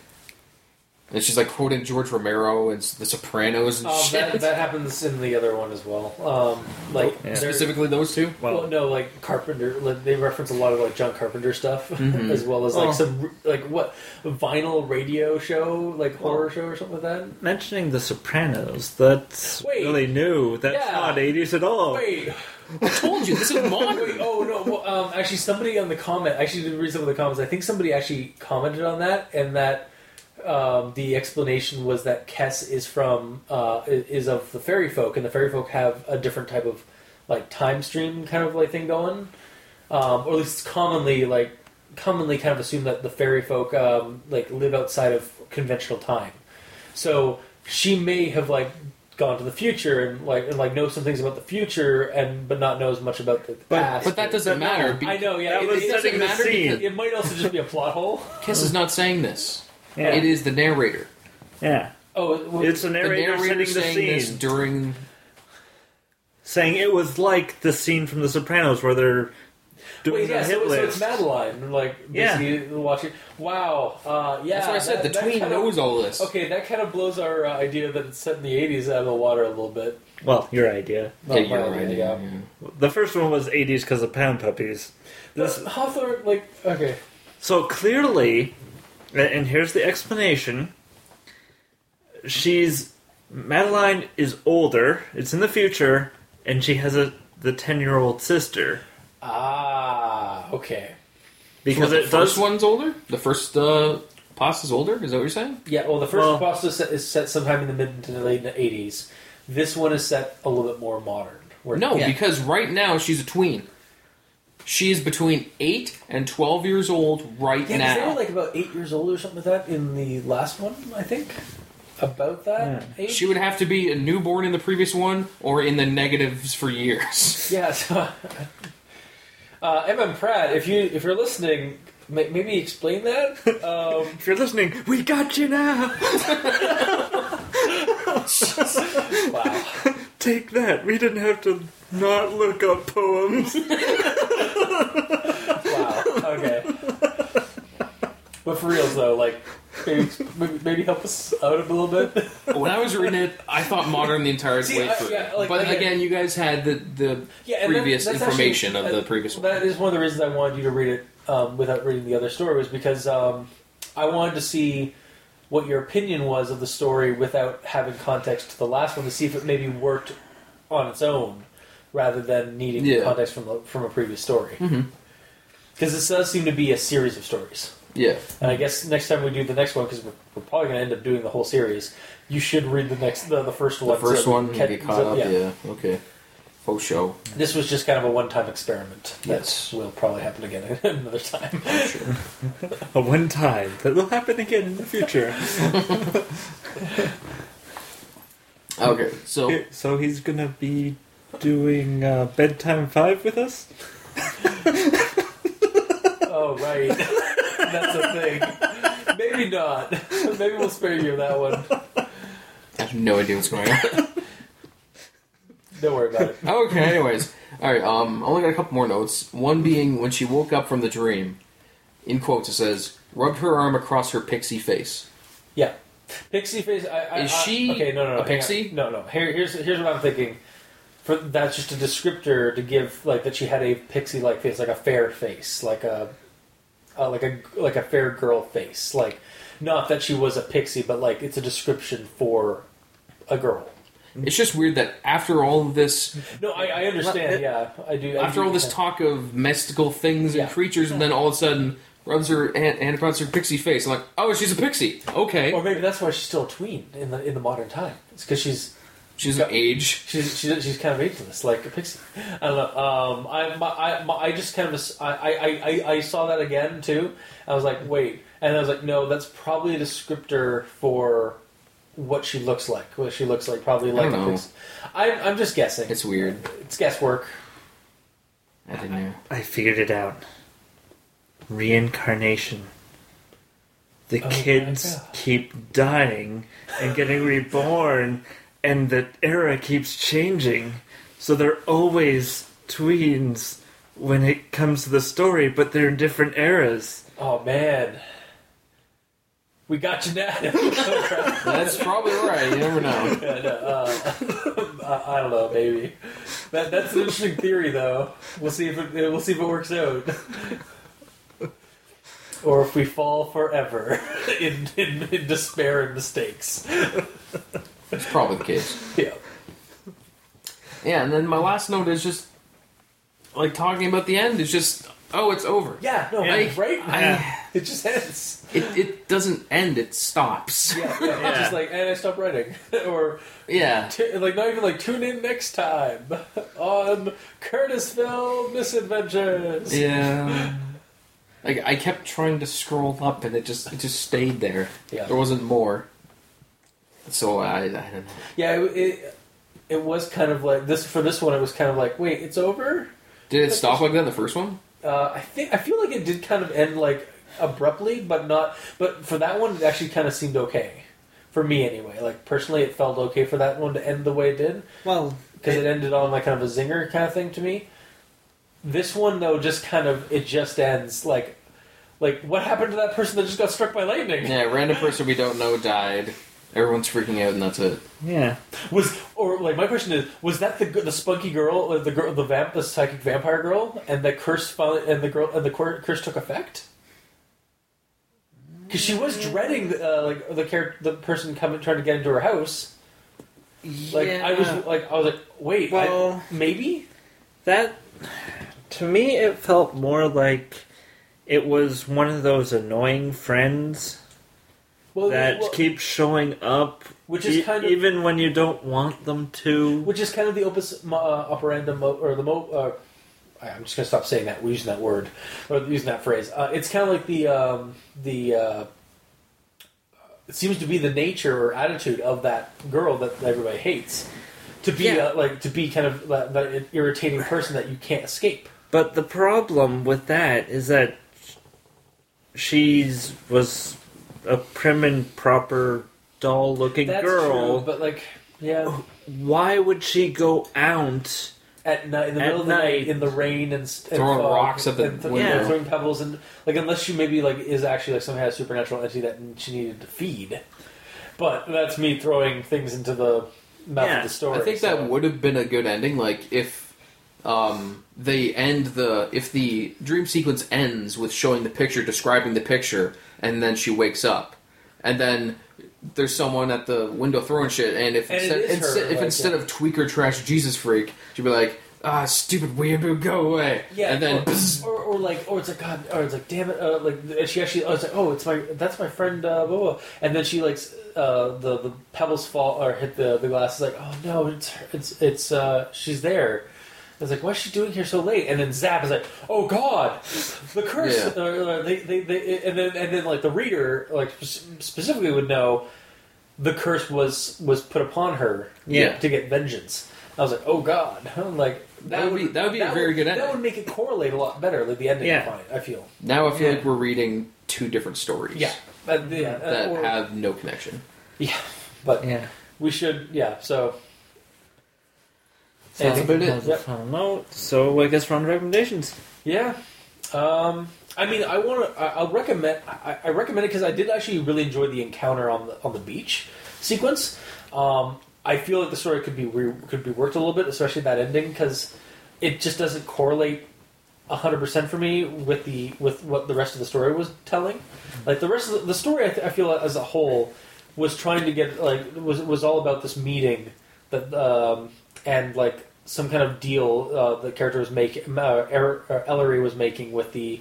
And she's like quoting George Romero and The Sopranos and Um, shit. that, that happens in the other one as well. Um, like Yeah. they're- Specifically, those two? Well, Well, no, like Carpenter. Like, they reference a lot of like John Carpenter stuff, [laughs] Mhm. as well as like Oh. some like what vinyl radio show, like horror show or something like that. mentioning The Sopranos, that's Wait. really new. That's Yeah. not 80s at all. Wait, [laughs] I told you, this is modern. wait, oh no! Well, um, actually, somebody on the comment. I actually did read some of the comments. I think somebody actually commented on that, and that um, the explanation was that Kess is from uh, is of the fairy folk, and the fairy folk have a different type of like time stream kind of like thing going, um, or at least it's commonly like commonly kind of assumed that the fairy folk um, like live outside of conventional time. So she may have like gone to the future and like and like know some things about the future and but not know as much about the But- past. But that doesn't matter. be- I know, yeah. It, it doesn't matter because it might also just be a plot hole. Kiss is not saying this. Yeah. It is the narrator. Yeah. Oh, well, It's the The narrator, narrator setting the saying scene, this during. saying it was like the scene from The Sopranos where they're doing wait, the yeah. hit So, so list. it's Madeline, like Yeah. basically watching. Wow, uh, yeah. That's what I said. that- the tween kind of- knows all this. Okay, that kind of blows our uh, idea that it's set in the '80s out of the water a little bit. well, your idea. Yeah, Not you're my idea, yeah. The first one was 80s because of Pound Puppies. This, But Hawthorne, like, okay, so clearly, a- and here's the explanation. She's Madeline is older. It's in the future, and she has a the 10 year old sister ah, okay, because So the it first does. one's older. The first uh, pasta's older. Is that what you're saying? yeah. Well, the first Well- pasta set is set sometime in the mid to the late '80s. This one is set a little bit more modern. Where No, Yeah. because right now she's a tween. She's between eight and twelve years old right Yeah, 'cause they now. were like about eight years old or something like that in the last one, I think. About that age. she would have to be a newborn in the previous one, or in the negatives for years. [laughs] Yeah. So, [laughs] uh, MM Pratt, if you if you're listening, may, maybe explain that. Um, [laughs] If you're listening, we got you now. wow. Take that. We didn't have to not look up poems. [laughs] Wow. Okay. But for reals though, like maybe maybe, maybe help us out a little bit. when I was reading it, I thought modern the entire See, way I- through. yeah, like, but again- again, you guys had the the Yeah, and that- previous that's information actually- of the uh, previous one. That is one of the reasons I wanted you to read it um, without reading the other story was because um, I wanted to see what your opinion was of the story without having context to the last one to see if it maybe worked on its own. Rather than needing Yeah. context from the, from a previous story. Mhm. Because this does seem to be a series of stories. Yeah. And I guess next time we do the next one, because we're, we're probably going to end up doing the whole series, you should read the next the, the first The first so one, get caught so- up. Yeah. Okay. Faux show. This was just kind of a one-time experiment. Yes. That will probably happen again [laughs] another time. [laughs] Sure. [laughs] A one time that will happen again in the future. Okay. So so he's gonna be doing uh, bedtime five with us. oh right, that's a thing. Maybe not. Maybe we'll spare you that one. I have no idea what's going on. Don't worry about it. okay. Anyways, all right. Um, I only got a couple more notes. One being when she woke up from the dream. In quotes, it says, "Rubbed her arm across her pixie face." Yeah, pixie face. I, I, Is I- she okay? No, no, no. a pixie? No, no. Here, here's here's what I'm thinking. For that's just a descriptor to give like that she had a pixie-like face, like a fair face, like a uh, like a like a fair girl face, like not that she was a pixie, but like it's a description for a girl. It's just weird that after all of this, No, I, I understand. Yeah, I do. I after do- all this talk of mystical things and Yeah. creatures, and then all of a sudden rubs her hand, hand across her pixie face. I'm like, oh, she's a pixie. Okay, or maybe that's why she's still a tween in the in the modern time. It's because she's she's an age. She's she's, she's kind of ageless, like a pixie. I don't know. Um, I, my, I, my, I just kind of I, I, I, I saw that again too. I was like, wait, and I was like, no, that's probably a descriptor for what she looks like. What she looks like, probably like don't a know. pixie. I'm, I'm just guessing. It's weird. It's guesswork. I didn't know. I figured it out. Reincarnation. The Oh kids keep dying and getting reborn, and the era keeps changing. So they're always tweens when it comes to the story, but they're in different eras. Oh man, we got you now. [laughs] That's probably right. You never know. [laughs] Yeah, no, uh, [laughs] I, I don't know, maybe. That, that's an interesting theory, though. We'll see if it, we'll see if it works out, or if we fall forever in, in, in despair and mistakes. It's probably the case. [laughs] Yeah. Yeah, and then my last note is just like talking about the end. Is just oh, it's over. Yeah. No. I- right. I- [laughs] it just ends. It it doesn't end. It stops. Yeah. yeah, It's just like, and I stop writing, [laughs] or Yeah. t- like not even like tune in next time on Curtisville Misadventures. Yeah. Like I kept trying to scroll up, and it just it just stayed there. Yeah. There wasn't more. So I I don't know. Yeah, it, it it was kind of like this for this one. It was kind of like, wait, it's over. Did it stop like that in the first one? Uh, I think I feel like it did kind of end like abruptly, but not. But for that one, it actually kind of seemed okay for me anyway. Like personally, it felt okay for that one to end the way it did Well, because it ended on like kind of a zinger kind of thing to me. This one though, just kind of it just ends like like what happened to that person that just got struck by lightning? Yeah, random person we don't know died. Everyone's freaking out, and that's it. yeah. Was or like my question is was that the the spunky girl uh, the girl the vamp the psychic vampire girl and the curse finally, and the girl and the cur- curse took effect because she was dreading uh, like the char- the person coming trying to get into her house like I was like I was like wait I- Well- maybe That to me it felt more like it was one of those annoying friends well, that well, keep showing up which is e- kind of even when you don't want them to. which is kind of the opus uh, operandum mo- or the mo. Uh, I'm just gonna stop saying that. We're using that word or using that phrase. Uh, it's kind of like the um, the. Uh, it seems to be the nature or attitude of that girl that everybody hates. To be Yeah. uh, like to be kind of that, that irritating person that you can't escape. But the problem with that is that she's was a prim and proper doll-looking That's girl. true, but like yeah, Why would she go out? at night in the At middle of the night night. in the rain and, and Throwing fog, rocks at the and th- window. yeah, throwing pebbles and like unless she maybe like is actually like some kind of supernatural entity that she needed to feed. But that's me throwing things into the mouth Yeah, of the story. I think so- that would have been a good ending. Like if um, they end the if the dream sequence ends with showing the picture, describing the picture, and then she wakes up, and then there's someone at the window throwing shit, and if And it instead, is her, instead- if like, instead yeah. of tweaker trash Jesus freak, she'd be like, ah, stupid weirdo, go away. Yeah, and then or, or, or like, or it's like God, or it's like, damn it, uh, like and she actually, oh, it's like, oh, it's my, that's my friend, uh, blah, blah. and then she like, s- uh, the the pebbles fall or hit the the glass. It's like, oh no, it's her- it's it's uh, she's there. I was like, what's she doing here so late? And then Zap is like, oh God, the curse. Yeah. Uh, uh, they, they, they, and then and then like the reader like specifically would know the curse was was put upon her Yeah. to get vengeance. I was like, oh God, [laughs] I'm like That would be- that would be a very good That would make it correlate a lot better, like the ending. Yeah. I I feel. now I feel Yeah. like we're reading two different stories. Yeah, but, yeah, uh, that or- have no connection. yeah, [laughs] but Yeah. we should, yeah. So That's Anything- about it. Yep. So I guess we're recommendations. Yeah. Um, I mean, I want to. I'll recommend. I, I recommend it because I did actually really enjoy the encounter on the on the beach sequence. Um, I feel like the story could be re, could be worked a little bit, especially that ending, because it just doesn't correlate hundred percent for me with the with what the rest of the story was telling. Like the rest of the, the story, I, th- I feel as a whole was trying to get like was was all about this meeting that um, and like some kind of deal uh, the character was making, uh, Er- uh, Ellery was making with the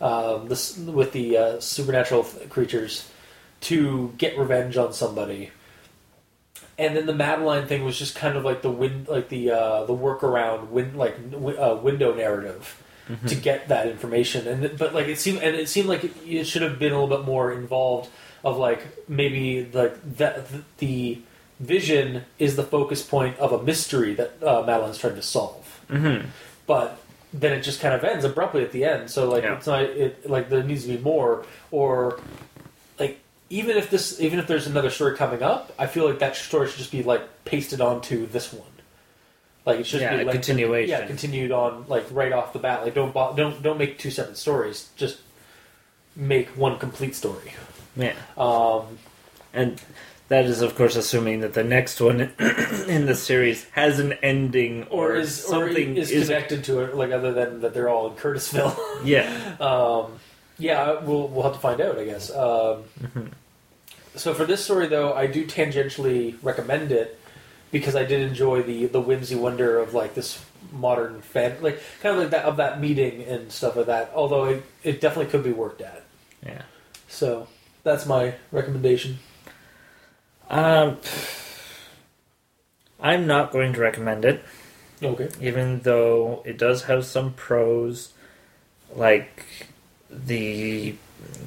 um, this with the uh, supernatural th- creatures to get revenge on somebody. And then the Madeline thing was just kind of like the win, like the uh, the workaround win, like w- uh, window narrative to get that information. And but like it seemed, and it seemed like it, it should have been a little bit more involved. Of like maybe like that the vision is the focus point of a mystery that uh, Madeline's trying to solve. Mm-hmm. But then it just kind of ends abruptly at the end. So like Yeah. it's not it like there needs to be more or like even if this even if there's another story coming up, I feel like that story should just be like pasted onto this one. Like it should Yeah, be a like continuation. Yeah, continued on like right off the bat. Like don't don't don't make two separate stories. Just make one complete story. Yeah. Um, And that is, of course, assuming that the next one [clears throat] in the series has an ending or or, is something or is, connected to it, like other than that they're all in Curtisville. [laughs] Yeah. Um, yeah, we'll we'll have to find out, I guess. Um, So for this story, though, I do tangentially recommend it because I did enjoy the the whimsy wonder of like this modern fan, like kind of like that of that meeting and stuff like that. Although it, it definitely could be worked at. Yeah. So that's my recommendation. Um, I'm not going to recommend it, Okay. even though it does have some pros, like the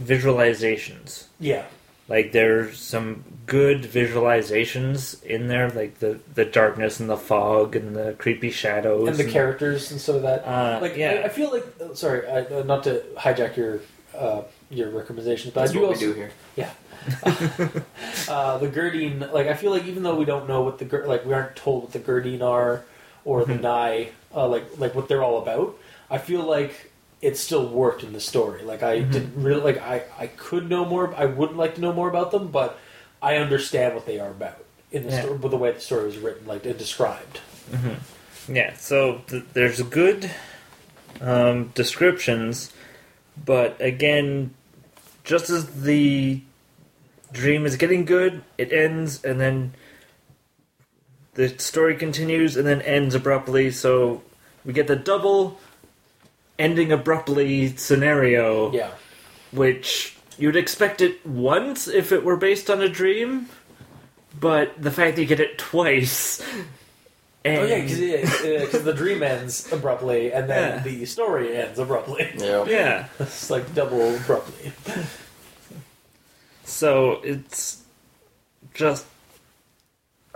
visualizations. Yeah. Like there's some good visualizations in there, like the the darkness and the fog and the creepy shadows And the characters and stuff like that. Uh, like yeah. I, I feel like uh, sorry, I, uh, not to hijack your uh, your recommendations, but That's I do what also we do here. [laughs] uh, the Gerdine, like I feel like even though we don't know what the like we aren't told what the Gerdine are or the Nye, uh, like like what they're all about, I feel like it still worked in the story. Like I didn't really like I I could know more. I wouldn't like to know more about them, but I understand what they are about in the Yeah. story, with the way the story was written, like and described. Yeah, so th- there's good um, descriptions, but again, just as the dream is getting good, it ends, and then the story continues and then ends abruptly. So we get the double ending abruptly scenario, Yeah, which you'd expect it once if it were based on a dream, but the fact that you get it twice. And [laughs] oh yeah, because the dream ends abruptly, and then Yeah. the story ends abruptly. Yeah. yeah. [laughs] It's like double abruptly. [laughs] So it's just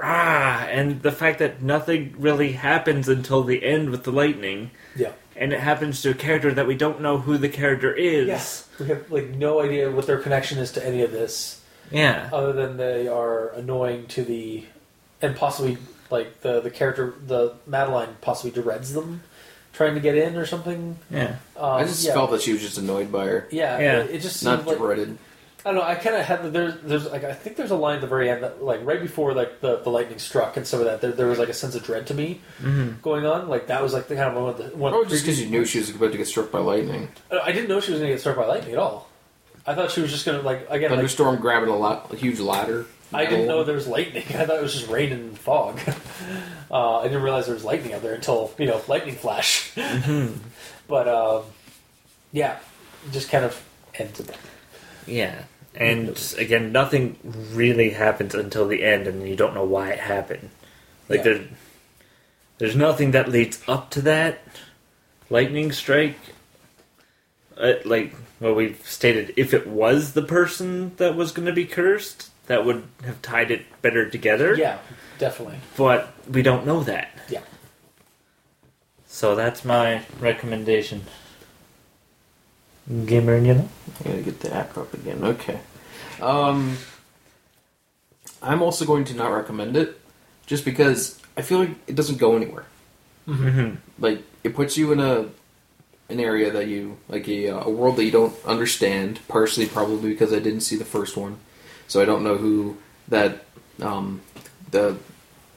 ah, and the fact that nothing really happens until the end with the lightning, Yeah. and it happens to a character that we don't know who the character is. Yes, we have like no idea what their connection is to any of this, Yeah. other than they are annoying to the, and possibly like the the character, the Madeline possibly dreads them, trying to get in or something. Yeah. Um, I just yeah. felt that she was just annoyed by her, Yeah, Yeah. It, it just seemed not like dreaded. I don't know. I kind of had there's there's like I think there's a line at the very end that like right before like the, the lightning struck and some of that there, there was like a sense of dread to me Mm-hmm. going on. Like that was like the kind of one of the one. Or of the just because you knew she was about to get struck by lightning. Uh, I didn't know she was going to get struck by lightning at all. I thought she was just gonna like again. Like, Thunderstorm grabbing a, lot, a huge ladder. I didn't know there was lightning. [laughs] I thought it was just rain and fog. [laughs] Uh, I didn't realize there was lightning out there until you know lightning flash. [laughs] but um, yeah, just kind of ends it. Yeah. And again, nothing really happens until the end, and you don't know why it happened. Like Yeah. there, there's nothing that leads up to that lightning strike. Uh, like well, we've stated, if it was the person that was going to be cursed, that would have tied it better together. Yeah, definitely. But we don't know that, Yeah. so that's my recommendation. Gamer you know. I gotta get the app up again. Okay. Um, I'm also going to not recommend it, just because I feel like it doesn't go anywhere. Mm-hmm. Like it puts you in a an area that you like a, uh, a world that you don't understand. Partially, probably because I didn't see the first one, so I don't know who that um the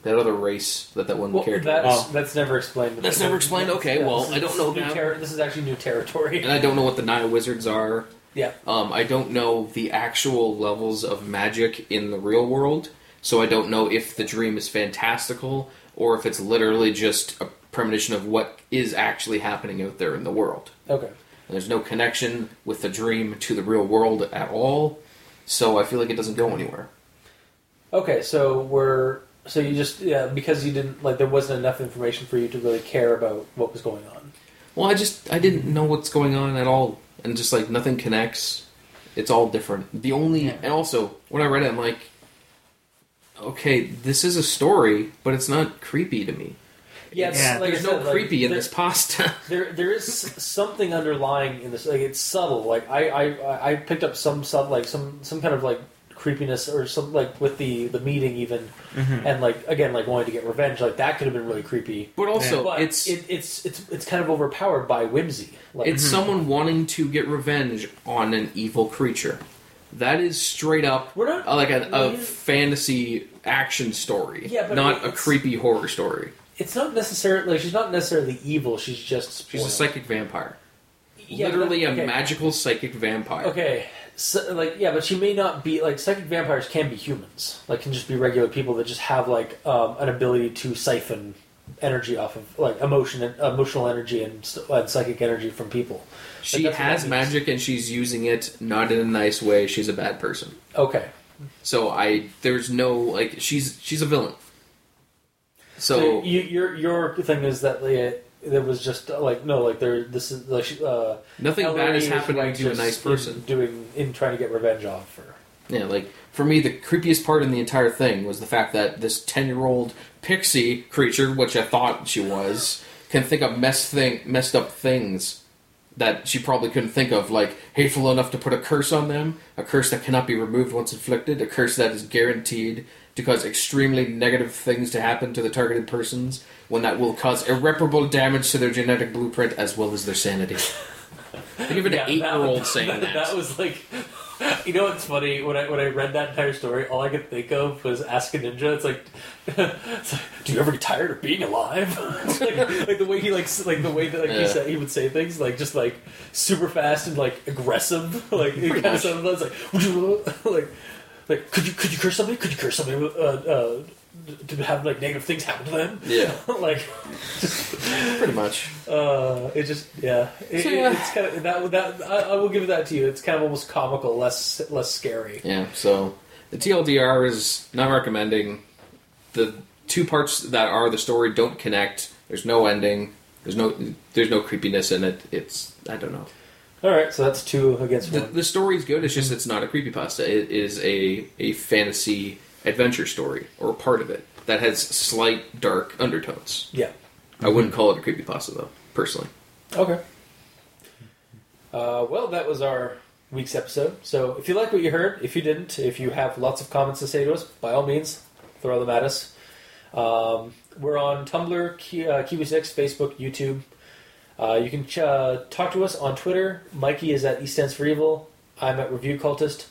that other race that that one Well, character. that's Oh. that's never explained. That's never explained? Okay, well, is- I don't know this is new now. terri- this is actually new territory. and I don't know what the Nile wizards are. Yeah. Um, I don't know the actual levels of magic in the real world, so I don't know if the dream is fantastical or if it's literally just a premonition of what is actually happening out there in the world. Okay. And there's no connection with the dream to the real world at all, so I feel like it doesn't go anywhere. Okay. So we're so you just yeah because you didn't like there wasn't enough information for you to really care about what was going on. Well, I just I didn't know what's going on at all, and just like nothing connects. It's all different. The only Yeah. and also when I read it, I'm like, okay, this is a story, but it's not creepy to me. Yeah. it's- Yeah. like There's said, no like, creepy in there- this pasta. [laughs] There, there is something underlying in this. Like it's subtle. Like I, I, I picked up some sub, like some, some kind of like creepiness or something like with the the meeting even, and like again like wanting to get revenge. Like that could have been really creepy. but also, But it's it, it's it's it's kind of overpowered by whimsy. Like it's someone wanting to get revenge on an evil creature. That is straight up We're not- uh, like a, a fantasy action story, Yeah, but not a creepy horror story. it's not necessarily like she's not necessarily evil. She's just She's a psychic vampire, Yeah, but- literally a okay. magical psychic vampire. Okay, so, like yeah, but she may not be like psychic vampires can be humans, like can just be regular people that just have like um, an ability to siphon energy off of like emotion and emotional energy and, and psychic energy from people. She Like, has magic and she's using it not in a nice way. She's a bad person. Okay, So I there's no like she's she's a villain. so, So, you, your your thing is that there was just uh, like no like there this is like uh, nothing Ellery bad is happening to a nice person. in doing in trying to get revenge off her. Yeah, like for me, the creepiest part in the entire thing was the fact that this ten-year-old pixie creature, which I thought she was, can think of messed thing, messed up things that she probably couldn't think of, like hateful enough to put a curse on them, a curse that cannot be removed once inflicted, a curse that is guaranteed to cause extremely negative things to happen to the targeted persons, when that will cause irreparable damage to their genetic blueprint as well as their sanity. Think of an Yeah, eight-year-old that, saying [laughs] that. That was like, [laughs] you know what's funny? When I when I read that entire story, all I could think of was Ask a Ninja. It's like, [laughs] it's like do you ever get tired of being alive? It's like, like the way he like like the way that like he said he would say things like just like super fast and like aggressive. Like it kind of much. sounded like would you like like could you could you curse somebody? Could you curse somebody? Uh, uh, to have like negative things happen to them? Yeah. [laughs] like Pretty much. uh, it just yeah, it, So, it- it's kind of that that I, I will give that to you. It's kind of almost comical, less less scary. Yeah, so the TLDR is not recommending. The two parts that are the story don't connect. There's no ending. There's no there's no creepiness in it. It's I don't know. All right, so that's two against The, one. the story's good. It's just it's not a creepypasta. It is a a fantasy adventure story or part of it that has slight dark undertones. Yeah. I wouldn't call it a creepypasta though, personally. Okay. Uh, well, that was our week's episode. So if you like what you heard, if you didn't, if you have lots of comments to say to us, by all means, throw them at us. Um, we're on Tumblr, Ki- uh, Kiwi6, Facebook, YouTube. Uh, you can ch- uh, talk to us on Twitter. Mikey is at East Ends for Evil. I'm at Review Cultist.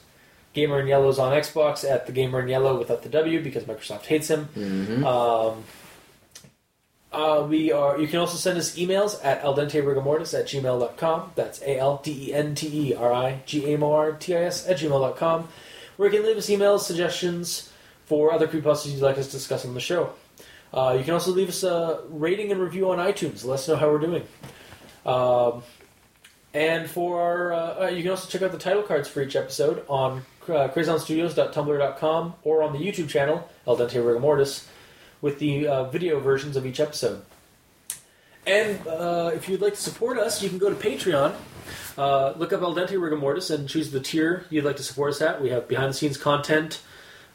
Gamer in Yellow's on Xbox at the Gamer in Yellow without the W because Microsoft hates him. Mm-hmm. Um, Uh, we are. You can also send us emails at aldenterigamortis at gmail.com. That's A L D E N T E R I G A M O R T I S at gmail.com, where you can leave us emails, suggestions for other creepypastas you'd like us to discuss on the show. Uh, you can also leave us a rating and review on iTunes. Let us know how we're doing. Um, and for our, uh, uh, you can also check out the title cards for each episode on uh, crazonstudios.tumblr.com or on the YouTube channel Al Dente Rigamortis with the uh, video versions of each episode. And uh, if you'd like to support us, you can go to Patreon, uh, look up Al Dente Rigamortis, and choose the tier you'd like to support us at. We have behind the scenes content,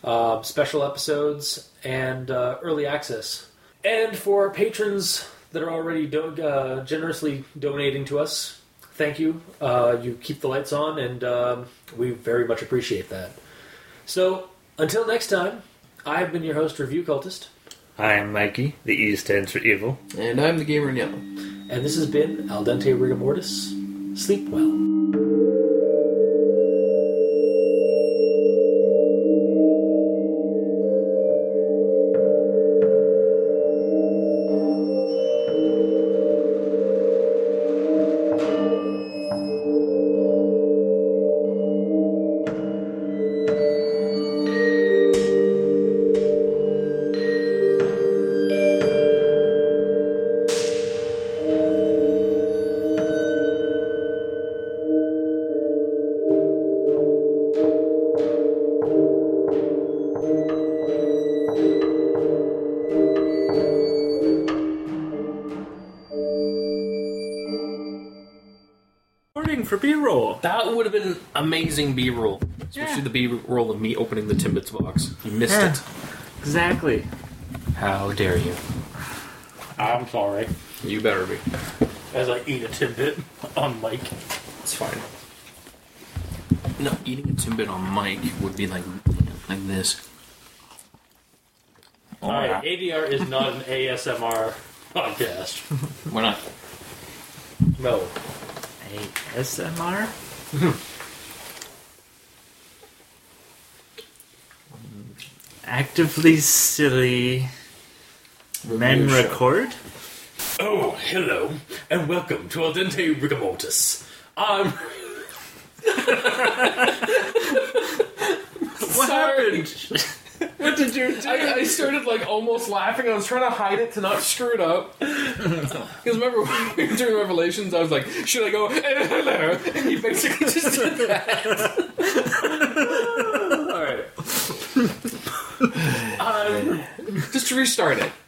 uh, special episodes, and uh, early access. And for patrons that are already do- uh, generously donating to us, thank you. Uh, you keep the lights on, and um, we very much appreciate that. So, until next time, I've been your host, Review Cultist, I'm Mikey. The E stands for evil. And I'm the gamer in yellow. and this has been Al Dente Rigamortis. Sleep well. Amazing B roll. Especially Yeah. the B roll of me opening the Timbits box. You missed Yeah. it. Exactly. How dare you? I'm sorry. You better be. As I eat a tidbit on mic. It's fine. No, eating a Timbit on mic would be like like this. Oh, Alright, ADR is not an ASMR podcast. Why not? No. ASMR? [laughs] Actively silly men show. record? Oh, hello, and welcome to Al Dente Rigamortis. I'm. [laughs] What Sorry. happened? what did you do? I, I started like almost laughing. I was trying to hide it to not screw it up. [laughs] Because remember when we were doing Revelations, I was like, "Should I go eh, hello?" And you basically just did that. [laughs] Alright. I'm. [laughs] Um, just to restart it.